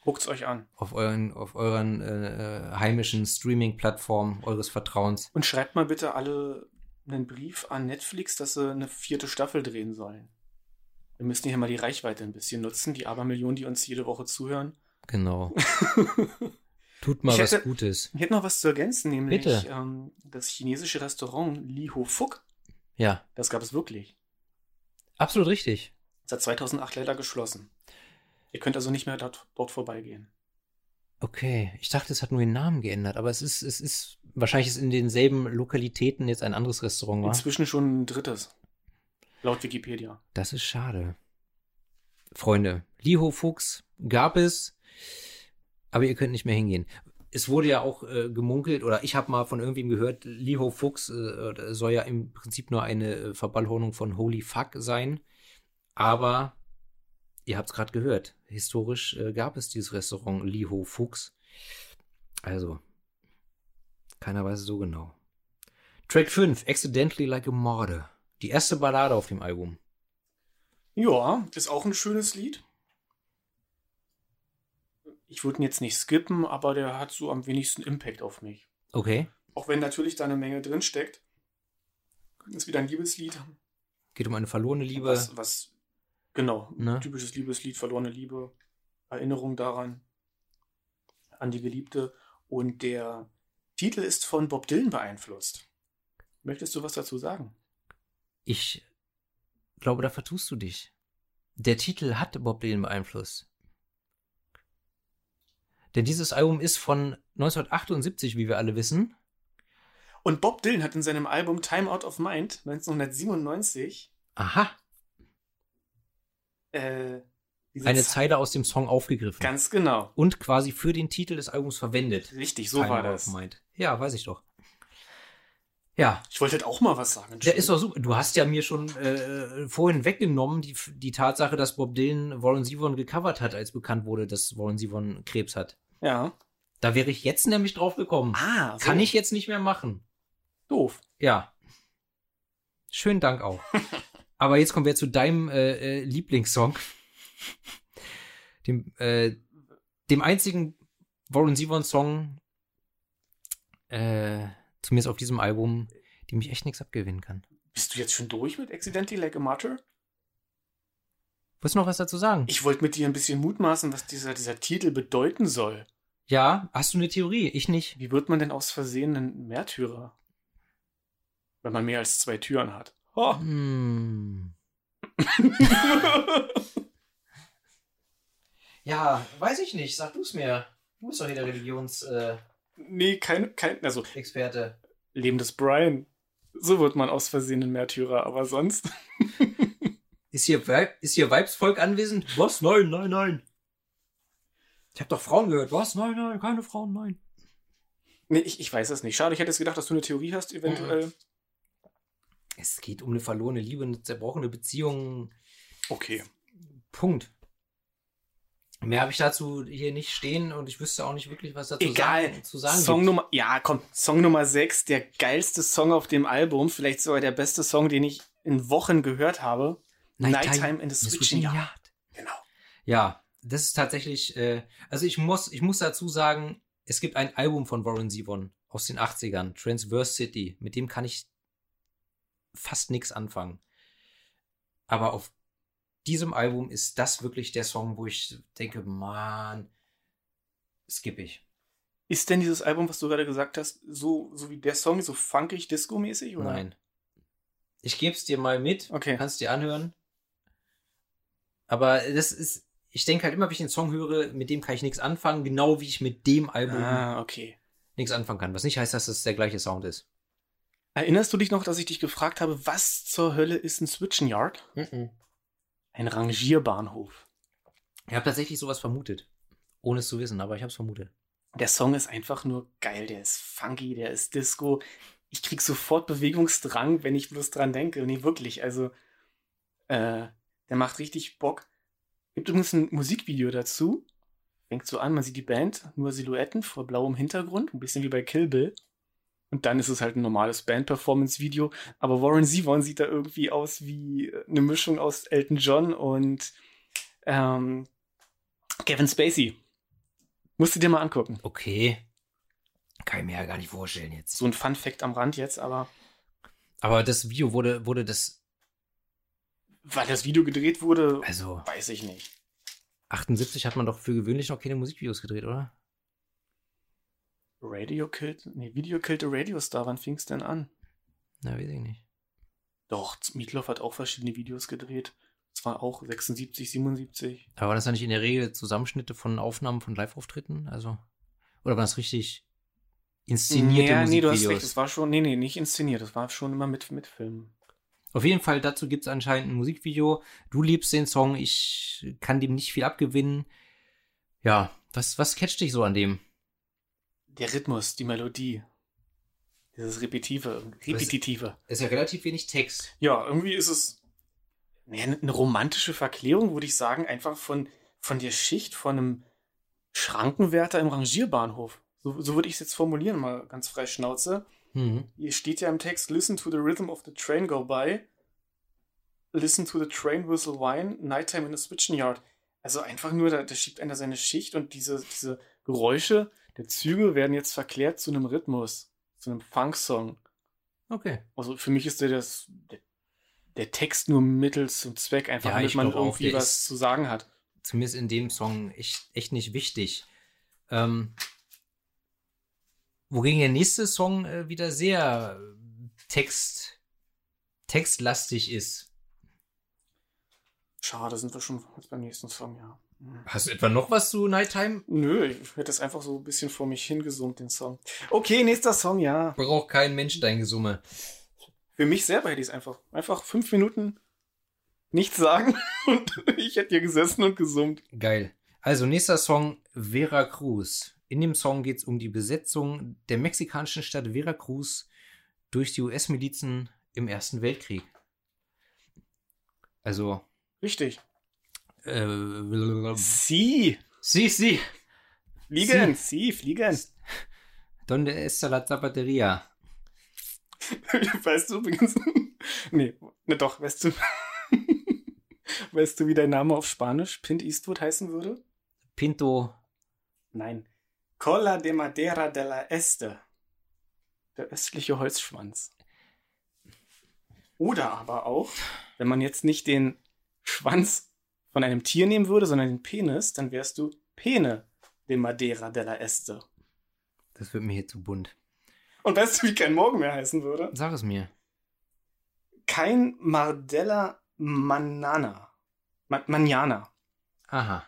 Guckt's euch an. Auf euren, auf euren äh, äh, heimischen Streaming-Plattformen eures Vertrauens. Und schreibt mal bitte alle einen Brief an Netflix, dass sie eine vierte Staffel drehen sollen. Wir müssen hier mal die Reichweite ein bisschen nutzen, die Abermillionen, die uns jede Woche zuhören. Genau. Tut mal Ich was hätte- Gutes. Ich hätte noch was zu ergänzen, nämlich. Ähm, das chinesische Restaurant Li Ho Fuk. Ja, Das gab es wirklich. absolut richtig. Seit 2008 leider geschlossen. Ihr könnt also nicht mehr dort, dort vorbeigehen. Okay, ich dachte, es hat nur den Namen geändert, aber es ist, es ist, wahrscheinlich ist in denselben Lokalitäten jetzt ein anderes Restaurant, war. Inzwischen schon ein drittes. Laut Wikipedia. Das ist schade. Freunde, Liho Fuchs gab es, aber ihr könnt nicht mehr hingehen. Es wurde ja auch äh, gemunkelt, oder ich habe mal von irgendwem gehört, Liho Fuchs äh, soll ja im Prinzip nur eine äh, Verballhornung von Holy Fuck sein. Aber ihr habt es gerade gehört, historisch äh, gab es dieses Restaurant Liho Fuchs. Also, keiner weiß es so genau. Track 5, Accidentally Like a Morde. Die erste Ballade auf dem Album. Ja, ist auch ein schönes Lied. Ich würde ihn jetzt nicht skippen, aber der hat so am wenigsten Impact auf mich. Okay. Auch wenn natürlich da eine Menge drin steckt. Ist wieder ein Liebeslied. Geht um eine verlorene Liebe. Was, was genau, Ne? typisches Liebeslied, verlorene Liebe, Erinnerung daran, an die Geliebte. Und der Titel ist von Bob Dylan beeinflusst. Möchtest du was dazu sagen? Ich glaube, da vertust du dich. Der Titel hat Bob Dylan beeinflusst. Denn dieses Album ist von 1978, wie wir alle wissen. Und Bob Dylan hat in seinem Album Time Out of Mind 1997 Aha, äh, eine Zeile aus dem Song aufgegriffen. Ganz genau. und quasi für den Titel des Albums verwendet. Richtig, so Time war das. Mind. Ja, weiß ich doch. Ja, Ich wollte halt auch mal was sagen. der ist doch super. Du hast ja mir schon äh, vorhin weggenommen die, die Tatsache, dass Bob Dylan Warren Zevon gecovert hat, als bekannt wurde, dass Warren Zevon Krebs hat. Ja. Da wäre ich jetzt nämlich drauf gekommen. Ah, so. Kann ich jetzt nicht mehr machen. Doof. Ja. Schönen Dank auch. Aber jetzt kommen wir zu deinem äh, äh, Lieblingssong. Dem, äh, dem einzigen Warren Zevon-Song, äh, zumindest auf diesem Album, dem ich echt nichts abgewinnen kann. Bist du jetzt schon durch mit Accidentally Like a Martyr? Willst du noch was dazu sagen? Ich wollte mit dir ein bisschen mutmaßen, was dieser, dieser Titel bedeuten soll. ja, hast du eine Theorie? Ich nicht. Wie wird man denn aus Versehen ein Märtyrer? Wenn man mehr als zwei Türen hat. Oh. Hm. Ja, weiß ich nicht. Sag du es mir. Du bist doch hier der Religionsexperte. nee, kein, kein, also Experte. Leben des Brian. So wird man aus Versehen ein Märtyrer, aber sonst. Ist hier, Weib, ist hier Weibsvolk anwesend? Was? Nein, nein, nein. Ich habe doch Frauen gehört. Was? Nein, nein, keine Frauen, nein. Nee, ich, ich weiß es nicht. Schade, ich hätte es gedacht, dass du eine Theorie hast, eventuell. Es geht um eine verlorene Liebe, eine zerbrochene Beziehung. Okay. Punkt. Mehr habe ich dazu hier nicht stehen und ich wüsste auch nicht wirklich, was dazu Egal. sagen, zu sagen Song gibt. Nummer, ja, komm, Song Nummer 6, der geilste Song auf dem Album, vielleicht sogar der beste Song, den ich in Wochen gehört habe. Nighttime in the Switching Yard. Yard. Genau. Ja, das ist tatsächlich, äh, also ich muss, ich muss dazu sagen, es gibt ein Album von Warren Zevon aus den 80ern, Transverse City, mit dem kann ich fast nichts anfangen. Aber auf diesem Album ist das wirklich der Song, wo ich denke, man, skipp ich. Ist denn dieses Album, was du gerade gesagt hast, so, so wie der Song, so funkig, disco-mäßig? oder? Nein. Ich geb's dir mal mit, Okay. kannst dir anhören. Aber das ist, ich denke halt immer, wenn ich den Song höre, mit dem kann ich nichts anfangen, genau wie ich mit dem Album Ah, okay. nichts anfangen kann. Was nicht heißt, dass es der gleiche Sound ist. Erinnerst du dich noch, dass ich dich gefragt habe, was zur Hölle ist ein Switchen Yard? Ein Rangierbahnhof. Ich habe tatsächlich sowas vermutet. Ohne es zu wissen, aber ich habe es vermutet. Der Song ist einfach nur geil. Der ist funky, der ist Disco. Ich krieg sofort Bewegungsdrang, wenn ich bloß dran denke. Nee, wirklich. Also, äh, der macht richtig Bock. Gibt übrigens ein Musikvideo dazu. Fängt so an, man sieht die Band, nur Silhouetten vor blauem Hintergrund, ein bisschen wie bei Kill Bill. Und dann ist es halt ein normales Band-Performance-Video. Aber Warren Zevon sieht da irgendwie aus wie eine Mischung aus Elton John und ähm, Kevin Spacey. Musst du dir mal angucken. Okay. Kann ich mir ja gar nicht vorstellen jetzt. So ein Fun-Fact am Rand jetzt, aber. Aber das Video wurde, wurde das. Weil das Video gedreht wurde, Also, weiß ich nicht. 78 hat man doch für gewöhnlich noch keine Musikvideos gedreht, oder? Radio Killed, nee, Video Killed a Radio Star, wann fing's denn an? Na, weiß ich nicht. Doch, Meatloaf hat auch verschiedene Videos gedreht. Zwar auch 76, 77. Aber war das dann nicht in der Regel Zusammenschnitte von Aufnahmen von Live-Auftritten? Also. Oder war das richtig inszenierte nee, nee, du hast Musikvideos? recht, das war schon, nee, nee, nicht inszeniert, das war schon immer mit, mit Filmen. Auf jeden Fall, dazu gibt es anscheinend ein Musikvideo. Du liebst den Song, ich kann dem nicht viel abgewinnen. Ja, was, was catcht dich so an dem? Der Rhythmus, die Melodie. Dieses Repetitive, Repetitive. Ist ja relativ wenig Text. Ja, irgendwie ist es eine romantische Verklärung, würde ich sagen, einfach von, von der Schicht von einem Schrankenwärter im Rangierbahnhof. So, so würde ich es jetzt formulieren, mal ganz frei Schnauze. Mhm. Hier steht ja im Text, listen to the rhythm of the train go by. Listen to the train whistle whine. Nighttime in the switching yard. Also einfach nur, da, da schiebt einer seine Schicht und diese, diese Geräusche der Züge werden jetzt verklärt zu einem Rhythmus, zu einem Funk-Song. Okay. Also für mich ist der, das, der, der Text nur Mittel zum Zweck, einfach Ja, damit man auch, irgendwie der was ist- zu sagen hat. Zumindest in dem Song echt, echt nicht wichtig. Ähm, wogegen der nächste Song äh, wieder sehr äh, Text, textlastig ist. Schade, sind wir schon beim nächsten Song, ja. Hast du etwa noch was zu Nighttime? Nö, ich hätte es einfach so ein bisschen vor mich hingesummt, den Song. Okay, nächster Song, ja. Braucht kein Mensch dein Gesumme. Für mich selber hätte ich es einfach. Einfach fünf Minuten nichts sagen und ich hätte hier gesessen und gesummt. Geil. Also, nächster Song, Veracruz. In dem Song geht es um die Besetzung der mexikanischen Stadt Veracruz durch die US-Milizen im Ersten Weltkrieg. Also, Richtig. Äh, Sie. sie, sie. Fliegen. Sie, fliegen. Donde está la zapateria? weißt du übrigens. nee, ne doch, weißt du. weißt du, wie dein Name auf Spanisch Pint Eastwood heißen würde? Pinto. Nein. Cola de Madera de la Este. Der östliche Holzschwanz. Oder aber auch, wenn man jetzt nicht den Schwanz von einem Tier nehmen würde, sondern den Penis, dann wärst du Pene de Madera de la Este. Das wird mir hier zu bunt. Und weißt du, wie kein Morgen mehr heißen würde? Sag es mir. Kein Mardella Manana. Ma Manana. Aha.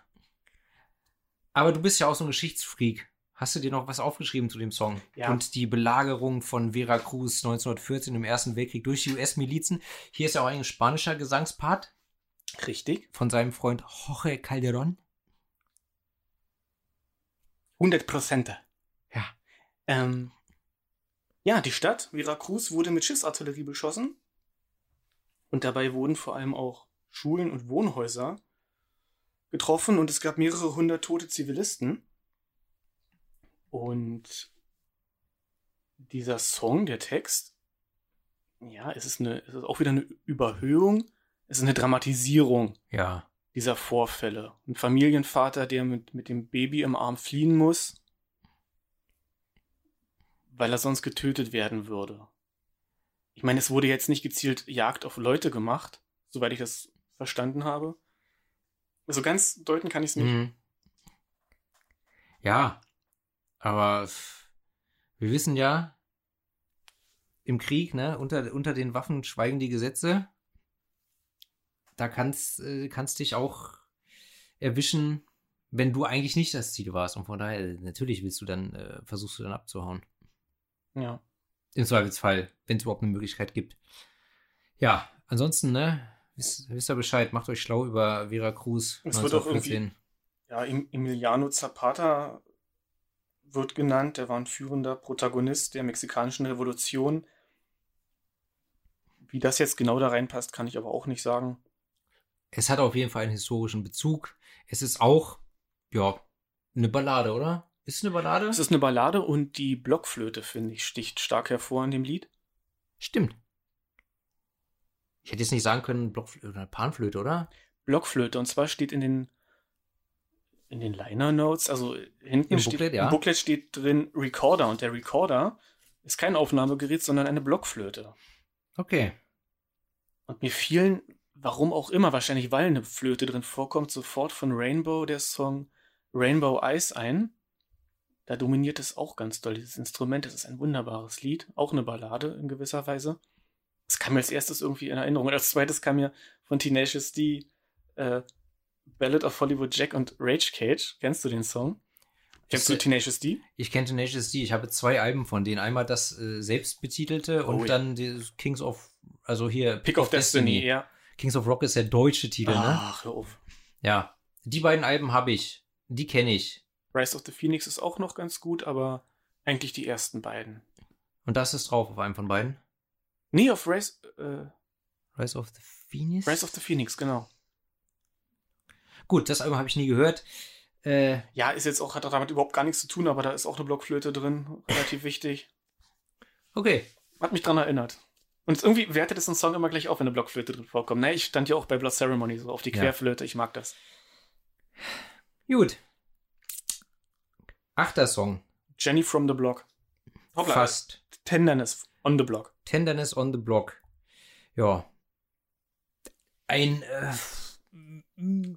Aber du bist ja auch so ein Geschichtsfreak. Hast du dir noch was aufgeschrieben zu dem Song? Ja. Und die Belagerung von Veracruz 1914 im Ersten Weltkrieg durch die US-Milizen. Hier ist ja auch ein spanischer Gesangspart Richtig. von seinem Freund Jorge Calderón. 100 Prozent. Ja. Ähm, ja, die Stadt Veracruz wurde mit Schiffsartillerie beschossen. Und dabei wurden vor allem auch Schulen und Wohnhäuser getroffen und es gab mehrere hundert tote Zivilisten. Und dieser Song, der Text, ja, es ist, eine, es ist auch wieder eine Überhöhung, es ist eine Dramatisierung Ja. dieser Vorfälle. Ein Familienvater, der mit, mit dem Baby im Arm fliehen muss, weil er sonst getötet werden würde. Ich meine, es wurde jetzt nicht gezielt Jagd auf Leute gemacht, soweit ich das verstanden habe. Also ganz deuten kann ich es nicht. Mhm. Ja. Aber wir wissen ja, im Krieg, ne, unter, unter den Waffen schweigen die Gesetze. Da kannst, äh, kannst dich auch erwischen, wenn du eigentlich nicht das Ziel warst. Und von daher, natürlich willst du dann, äh, versuchst du dann abzuhauen. Ja. Im Zweifelsfall, wenn es überhaupt eine Möglichkeit gibt. Ja, ansonsten, ne, wisst, wisst ihr Bescheid, macht euch schlau über Veracruz Es wird auch 1914. Ja, Emiliano Zapata wird genannt. Der war ein führender Protagonist der mexikanischen Revolution. Wie das jetzt genau da reinpasst, kann ich aber auch nicht sagen. Es hat auf jeden Fall einen historischen Bezug. Es ist auch, ja, eine Ballade, oder? Ist es eine Ballade? Es ist eine Ballade und die Blockflöte, finde ich, sticht stark hervor in dem Lied. Stimmt. Ich hätte jetzt nicht sagen können, Blockflöte oder Panflöte, oder? Blockflöte. Und zwar steht in den in den Liner Notes, also hinten Im steht, Booklet, ja. im Booklet steht drin Recorder und der Recorder ist kein Aufnahmegerät, sondern eine Blockflöte. Okay. Und mir fielen, warum auch immer, wahrscheinlich weil eine Flöte drin vorkommt, sofort von Rainbow der Song Rainbow Eyes ein. Da dominiert es auch ganz doll, dieses Instrument. Das ist ein wunderbares Lied, auch eine Ballade in gewisser Weise. Das kam mir als erstes irgendwie in Erinnerung. Und als zweites kam mir von Tenacious D äh, Ballad of Hollywood Jack und Rage Cage. Kennst du den Song? Kennst du Tenacious D? Ich kenne Tenacious D. Ich habe zwei Alben von denen. Einmal das äh, selbstbetitelte und Oh ja. dann Kings of, also hier Pick of Destiny, ja. Kings of Rock ist der deutsche Titel, ne? Ach, hör auf. Ja. Die beiden Alben habe ich. Die kenne ich. Rise of the Phoenix ist auch noch ganz gut, aber eigentlich die ersten beiden. Und das ist drauf auf einem von beiden. Nee, auf Rise, äh, Rise of the Phoenix. Rise of the Phoenix, genau. Gut, das Album habe ich nie gehört. Äh, Ja, ist jetzt auch, hat damit überhaupt gar nichts zu tun, aber da ist auch eine Blockflöte drin, relativ wichtig. okay. Hat mich dran erinnert. Und irgendwie wertet es einen Song immer gleich auf, wenn eine Blockflöte drin vorkommt. Ne, ich stand ja auch bei Blood Ceremony so auf die Ja. Querflöte, ich mag das. Gut. Achter Song. Jenny from the Block. Hoppla, Fast. Tenderness on the Block. Tenderness on the Block. Ja. Ein, äh,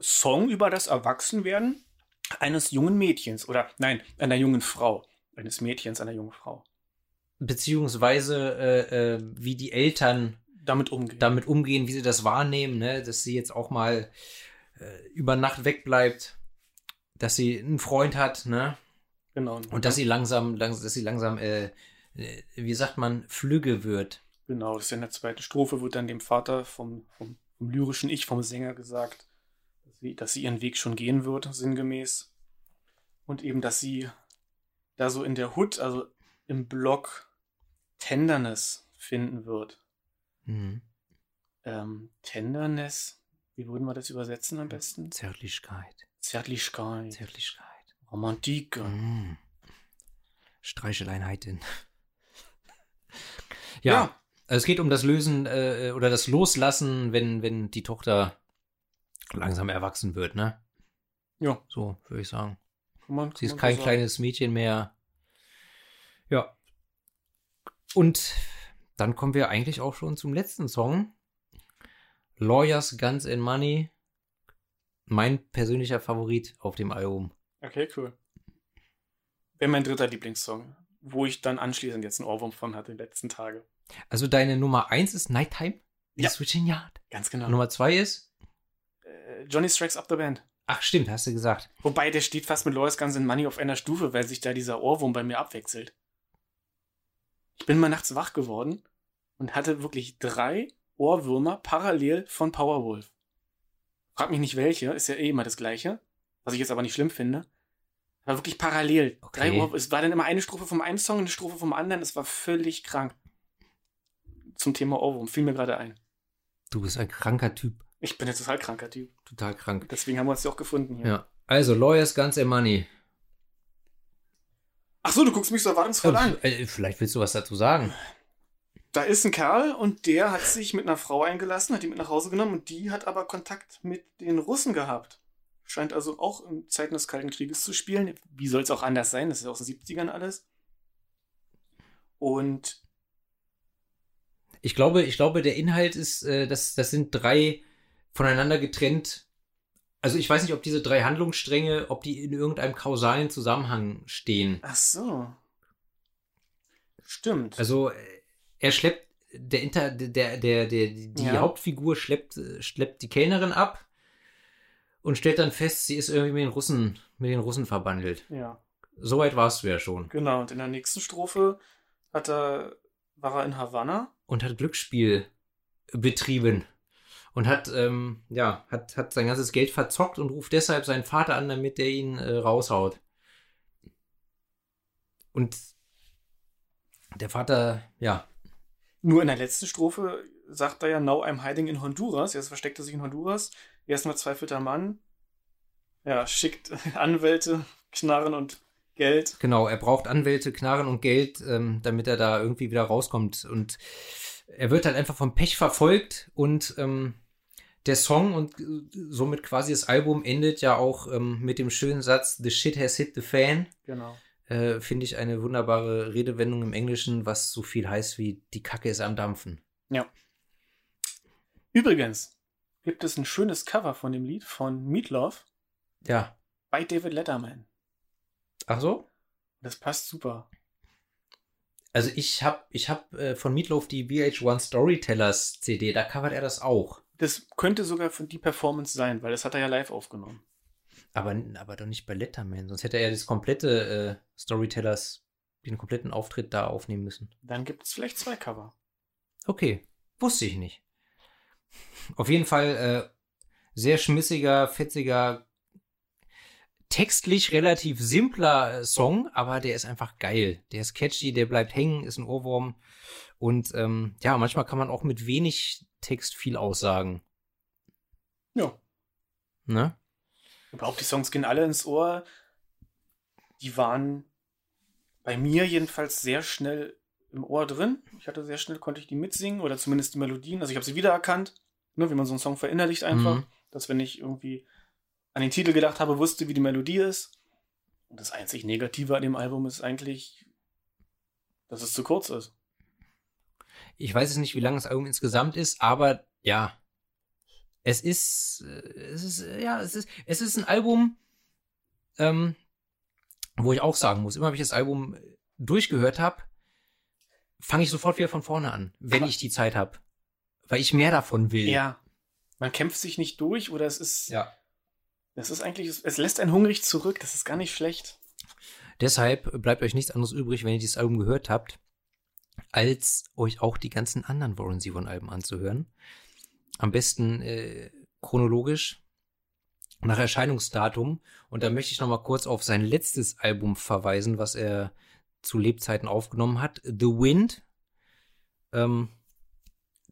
Song über das Erwachsenwerden eines jungen Mädchens oder nein, einer jungen Frau. Eines Mädchens, einer jungen Frau. Beziehungsweise äh, äh, wie die Eltern Damit umgehen. damit umgehen, wie sie das wahrnehmen, ne? dass sie jetzt auch mal äh, über Nacht wegbleibt, dass sie einen Freund hat, ne? genau. Und dass sie langsam, langs dass sie langsam, äh, äh, wie sagt man, flügge wird. Genau, das ist in der zweiten Strophe, wird dann dem Vater vom, vom, vom lyrischen Ich, vom Sänger gesagt, dass sie, dass sie ihren Weg schon gehen wird, sinngemäß. Und eben, dass sie da so in der Hood, also im Block Tenderness finden wird. Hm. Ähm, Tenderness, wie würden wir das übersetzen am besten? Zärtlichkeit, Zärtlichkeit, Zärtlichkeit. Romantik. Hm. Streicheleinheiten. Ja. ja. Also es geht um das Lösen äh, oder das Loslassen, wenn, wenn die Tochter langsam erwachsen wird, ne? Ja, So, würde ich sagen. kann man, Sie ist kein so kleines Mädchen mehr. Ja. Und dann kommen wir eigentlich auch schon zum letzten Song. Lawyers, Guns and Money. Mein persönlicher Favorit auf dem Album. Okay, cool. Wäre mein dritter Lieblingssong, wo ich dann anschließend jetzt einen Ohrwurm von hatte, die letzten Tage. Also deine Nummer 1 ist Nighttime? Ja. Switching Yard. Ganz genau. Nummer 2 ist? äh, Johnny Strikes Up the Band. Ach stimmt, hast du gesagt. Wobei, der steht fast mit Lois Guns N' Money auf einer Stufe, weil sich da dieser Ohrwurm bei mir abwechselt. Ich bin mal nachts wach geworden und hatte wirklich drei Ohrwürmer parallel von Powerwolf. Frag mich nicht welche, ist ja eh immer das gleiche. Was ich jetzt aber nicht schlimm finde. Aber wirklich parallel. Okay. Drei Ohr, es war dann immer eine Strophe vom einen Song und eine Strophe vom anderen. Es war völlig krank. Zum Thema Ohrwurm fiel mir gerade ein. Du bist ein kranker Typ. Ich bin jetzt total kranker Typ. Total krank. Deswegen haben wir uns ja auch gefunden hier. Ja. Also, Lawyers, Guns and Money. Ach so, du guckst mich so erwartungsvoll an. Äh, vielleicht willst du was dazu sagen. Da ist ein Kerl und der hat sich mit einer Frau eingelassen, hat die mit nach Hause genommen und die hat aber Kontakt mit den Russen gehabt. Scheint also auch in Zeiten des Kalten Krieges zu spielen. Wie soll es auch anders sein? Das ist ja aus den 70ern alles. Und Ich glaube, ich glaube, der Inhalt ist, äh, das, das sind drei voneinander getrennt. Also ich weiß nicht, ob diese drei Handlungsstränge, ob die in irgendeinem kausalen Zusammenhang stehen. ach so. Stimmt. Also äh, er schleppt, der Inter, der, der, der, die Ja. Hauptfigur schleppt, äh, schleppt die Kellnerin ab und stellt dann fest, sie ist irgendwie mit den Russen, mit den Russen verbandelt. ja, Soweit warst du ja schon. genau. Und in der nächsten Strophe hat er, war er in Havanna. Und hat Glücksspiel betrieben. Und hat, ähm, ja, hat, hat sein ganzes Geld verzockt und ruft deshalb seinen Vater an, damit der ihn äh, raushaut. Und der Vater, ja. Nur in der letzten Strophe sagt er ja, now I'm hiding in Honduras. Jetzt versteckt er sich in Honduras. Erstmal zweifelter Mann. Ja, schickt Anwälte, Knarren und Geld. Genau, er braucht Anwälte, Knarren und Geld, ähm, damit er da irgendwie wieder rauskommt. Und er wird halt einfach vom Pech verfolgt und ähm, der Song und äh, somit quasi das Album endet ja auch ähm, mit dem schönen Satz The shit has hit the fan. Genau. Äh, Finde ich eine wunderbare Redewendung im Englischen, was so viel heißt wie die Kacke ist am Dampfen. Ja. Übrigens gibt es ein schönes Cover von dem Lied von Meatloaf. Ja. Bei David Letterman. Ach so? Das passt super. Also ich habe ich hab, äh, von Meatloaf die VH1 Storytellers CD, da covert er das auch. Das könnte sogar von die Performance sein, weil das hat er ja live aufgenommen. Aber, aber doch nicht bei Letterman, sonst hätte er ja das komplette äh, Storytellers, den kompletten Auftritt da aufnehmen müssen. Dann gibt es vielleicht zwei Cover. Okay, wusste ich nicht. Auf jeden Fall äh, sehr schmissiger, fetziger, textlich relativ simpler äh, Song, aber der ist einfach geil. Der ist catchy, der bleibt hängen, ist ein Ohrwurm. Und ähm, ja, manchmal kann man auch mit wenig Text viel aussagen. Ja. Ne? Überhaupt, die Songs gehen alle ins Ohr. Die waren bei mir jedenfalls sehr schnell im Ohr drin. Ich hatte sehr schnell, konnte ich die mitsingen oder zumindest die Melodien. Also ich habe sie wiedererkannt, ne, wie man so einen Song verinnerlicht einfach. Mhm. Dass wenn ich irgendwie an den Titel gedacht habe, wusste, wie die Melodie ist. Und das einzig Negative an dem Album ist eigentlich, dass es zu kurz ist. Ich weiß es nicht, wie lang das Album insgesamt ist, aber ja, es ist, äh, es ist, ja, es ist, es ist ein Album, ähm, wo ich auch sagen muss, immer wenn ich das Album durchgehört habe, fange ich sofort wieder von vorne an, wenn aber ich die Zeit habe. Weil ich mehr davon will. Ja. Man kämpft sich nicht durch oder es ist. Ja. Das ist eigentlich, es lässt einen hungrig zurück, das ist gar nicht schlecht. Deshalb bleibt euch nichts anderes übrig, wenn ihr dieses Album gehört habt, als euch auch die ganzen anderen Warren Zevon Alben anzuhören. Am besten äh, chronologisch nach Erscheinungsdatum. Und da möchte ich noch mal kurz auf sein letztes Album verweisen, was er zu Lebzeiten aufgenommen hat, The Wind, ähm,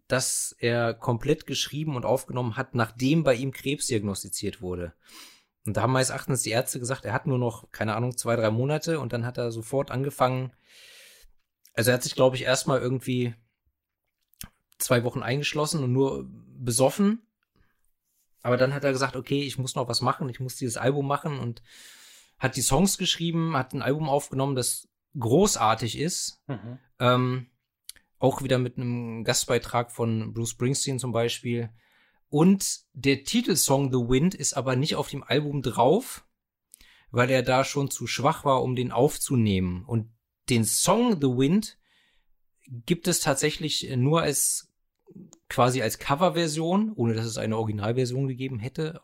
das er komplett geschrieben und aufgenommen hat, nachdem bei ihm Krebs diagnostiziert wurde. Und da haben meines Erachtens die Ärzte gesagt, er hat nur noch, keine Ahnung, zwei, drei Monate und dann hat er sofort angefangen. Also er hat sich, glaube ich, erstmal irgendwie zwei Wochen eingeschlossen und nur besoffen. Aber dann hat er gesagt, okay, ich muss noch was machen, ich muss dieses Album machen und hat die Songs geschrieben, hat ein Album aufgenommen, das großartig ist. Mhm. Ähm, auch wieder mit einem Gastbeitrag von Bruce Springsteen zum Beispiel. Und der Titelsong The Wind ist aber nicht auf dem Album drauf, weil er da schon zu schwach war, um den aufzunehmen. Und den Song The Wind gibt es tatsächlich nur als quasi als Coverversion, ohne dass es eine Originalversion gegeben hätte,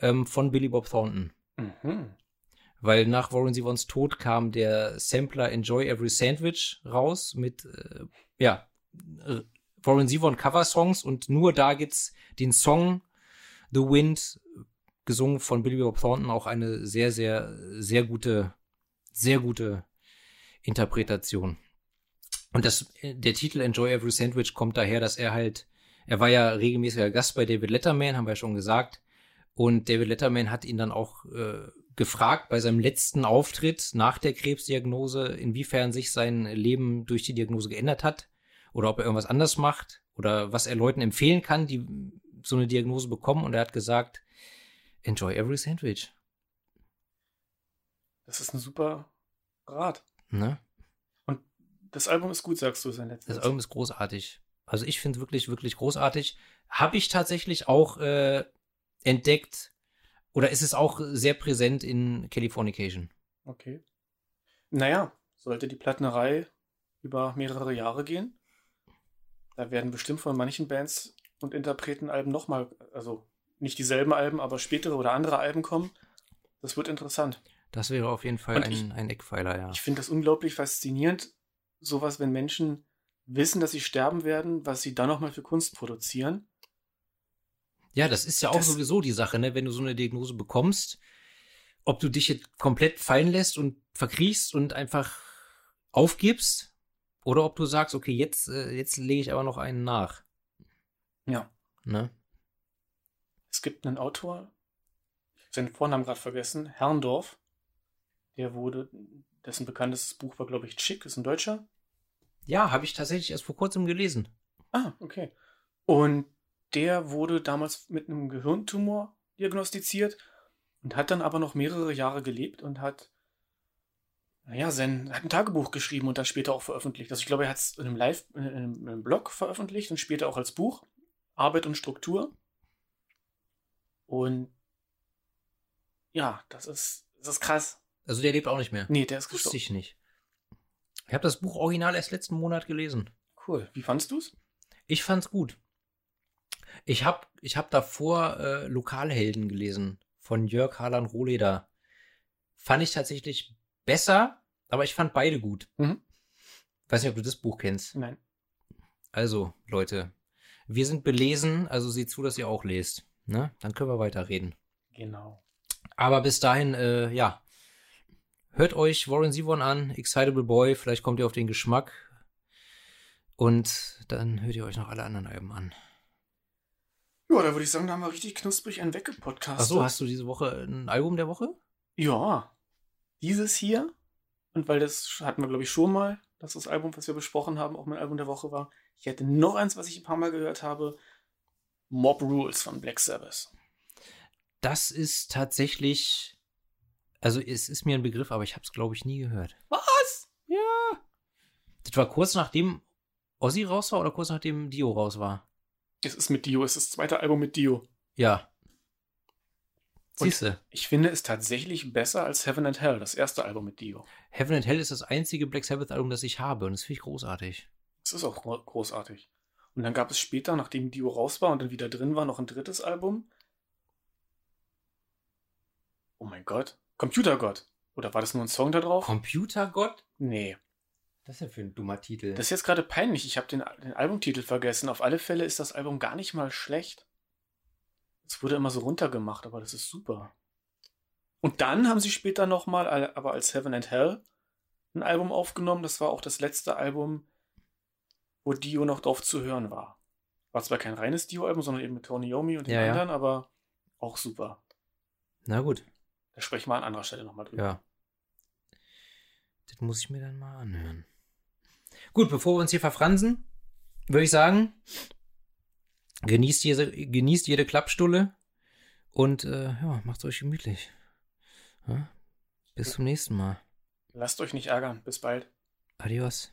ähm, von Billy Bob Thornton. Mhm. Weil nach Warren Zevons Tod kam der Sampler Enjoy Every Sandwich raus mit, äh, ja, äh, Warren Zevon Cover-Songs und nur da gibt's den Song The Wind, gesungen von Billy Bob Thornton, auch eine sehr, sehr, sehr gute, sehr gute Interpretation. Und das, der Titel Enjoy Every Sandwich kommt daher, dass er halt, er war ja regelmäßiger Gast bei David Letterman, haben wir ja schon gesagt. Und David Letterman hat ihn dann auch äh, gefragt bei seinem letzten Auftritt nach der Krebsdiagnose, inwiefern sich sein Leben durch die Diagnose geändert hat oder ob er irgendwas anders macht oder was er Leuten empfehlen kann, die so eine Diagnose bekommen. Und er hat gesagt, enjoy every sandwich. Das ist ein super Rat. Ne? Das Album ist gut, sagst du, sein letztes. Das Album ist großartig. Also ich finde es wirklich, wirklich großartig. Habe ich tatsächlich auch äh, entdeckt oder ist es auch sehr präsent in Californication? Okay. Naja, sollte die Plattnerei über mehrere Jahre gehen, da werden bestimmt von manchen Bands und Interpreten Alben nochmal, also nicht dieselben Alben, aber spätere oder andere Alben kommen. Das wird interessant. Das wäre auf jeden Fall ein, ich, ein Eckpfeiler, ja. Ich finde das unglaublich faszinierend, sowas, wenn Menschen wissen, dass sie sterben werden, was sie dann nochmal für Kunst produzieren. Ja, das ist ja auch Das- sowieso die Sache, ne? Wenn du so eine Diagnose bekommst, ob du dich jetzt komplett fallen lässt und verkriechst und einfach aufgibst oder ob du sagst, okay, jetzt, äh, jetzt lege ich aber noch einen nach. Ja. Ne? Es gibt einen Autor, seinen Vornamen gerade vergessen, Herrndorf. Der wurde, dessen bekanntestes Buch war, glaube ich, Chick, ist ein Deutscher. Ja, habe ich tatsächlich erst vor kurzem gelesen. Ah, okay. Und der wurde damals mit einem Gehirntumor diagnostiziert und hat dann aber noch mehrere Jahre gelebt und hat, naja, sein, hat ein Tagebuch geschrieben und dann später auch veröffentlicht. Also ich glaube, er hat es in einem Live, in einem, in einem Blog veröffentlicht und später auch als Buch. Arbeit und Struktur. Und ja, das ist, das ist krass. Also der lebt auch nicht mehr. Nee, der ist Wusste gestorben. ich nicht. Ich habe das Buch original erst letzten Monat gelesen. Cool. Wie fandst du's? Ich fand's gut. Ich habe ich hab davor äh, Lokalhelden gelesen von Jörg Harlan Rohleder. Fand ich tatsächlich besser, aber ich fand beide gut. Mhm. Weiß nicht, ob du das Buch kennst. Nein. Also, Leute, wir sind belesen, also seht zu, dass ihr auch lest. Ne? Dann können wir weiterreden. Genau. Aber bis dahin, äh, ja. Hört euch Warren Zevon an, Excitable Boy, vielleicht kommt ihr auf den Geschmack. Und dann hört ihr euch noch alle anderen Alben an. Ja, da würde ich sagen, da haben wir richtig knusprig einen weggepodcastet. Achso, hast du diese Woche ein Album der Woche? Ja, dieses hier. Und weil das hatten wir, glaube ich, schon mal, dass das Album, was wir besprochen haben, auch mein Album der Woche war. Ich hätte noch eins, was ich ein paar Mal gehört habe. Mob Rules von Black Sabbath. Das ist tatsächlich, also es ist mir ein Begriff, aber ich habe es, glaube ich, nie gehört. Was? Ja. Das war kurz nachdem Ozzy raus war oder kurz nachdem Dio raus war? Es ist mit Dio, es ist das zweite Album mit Dio. Ja. Und- Siehste, Ich finde es tatsächlich besser als Heaven and Hell, das erste Album mit Dio. Heaven and Hell ist das einzige Black Sabbath Album, das ich habe und das finde ich großartig. Das ist auch gro- großartig. Und dann gab es später, nachdem Dio raus war und dann wieder drin war, noch ein drittes Album. Oh mein Gott. Computergott. Oder war das nur ein Song da drauf? Computergott? Nee. Das ist ja für ein dummer Titel. Das ist jetzt gerade peinlich. Ich habe den, den Albumtitel vergessen. Auf alle Fälle ist das Album gar nicht mal schlecht. Es wurde immer so runtergemacht, aber das ist super. Und dann haben sie später nochmal, aber als Heaven and Hell, ein Album aufgenommen. Das war auch das letzte Album, wo Dio noch drauf zu hören war. War zwar kein reines Dio-Album, sondern eben mit Tony Yomi und den Ja, ja. anderen, aber auch super. Na gut, Da sprechen wir an anderer Stelle nochmal drüber. ja. Das muss ich mir dann mal anhören. Gut, bevor wir uns hier verfransen, würde ich sagen, genießt jede, genießt jede Klappstulle und äh, ja, macht's euch gemütlich. Ja? Bis zum nächsten Mal. Lasst euch nicht ärgern. Bis bald. Adios.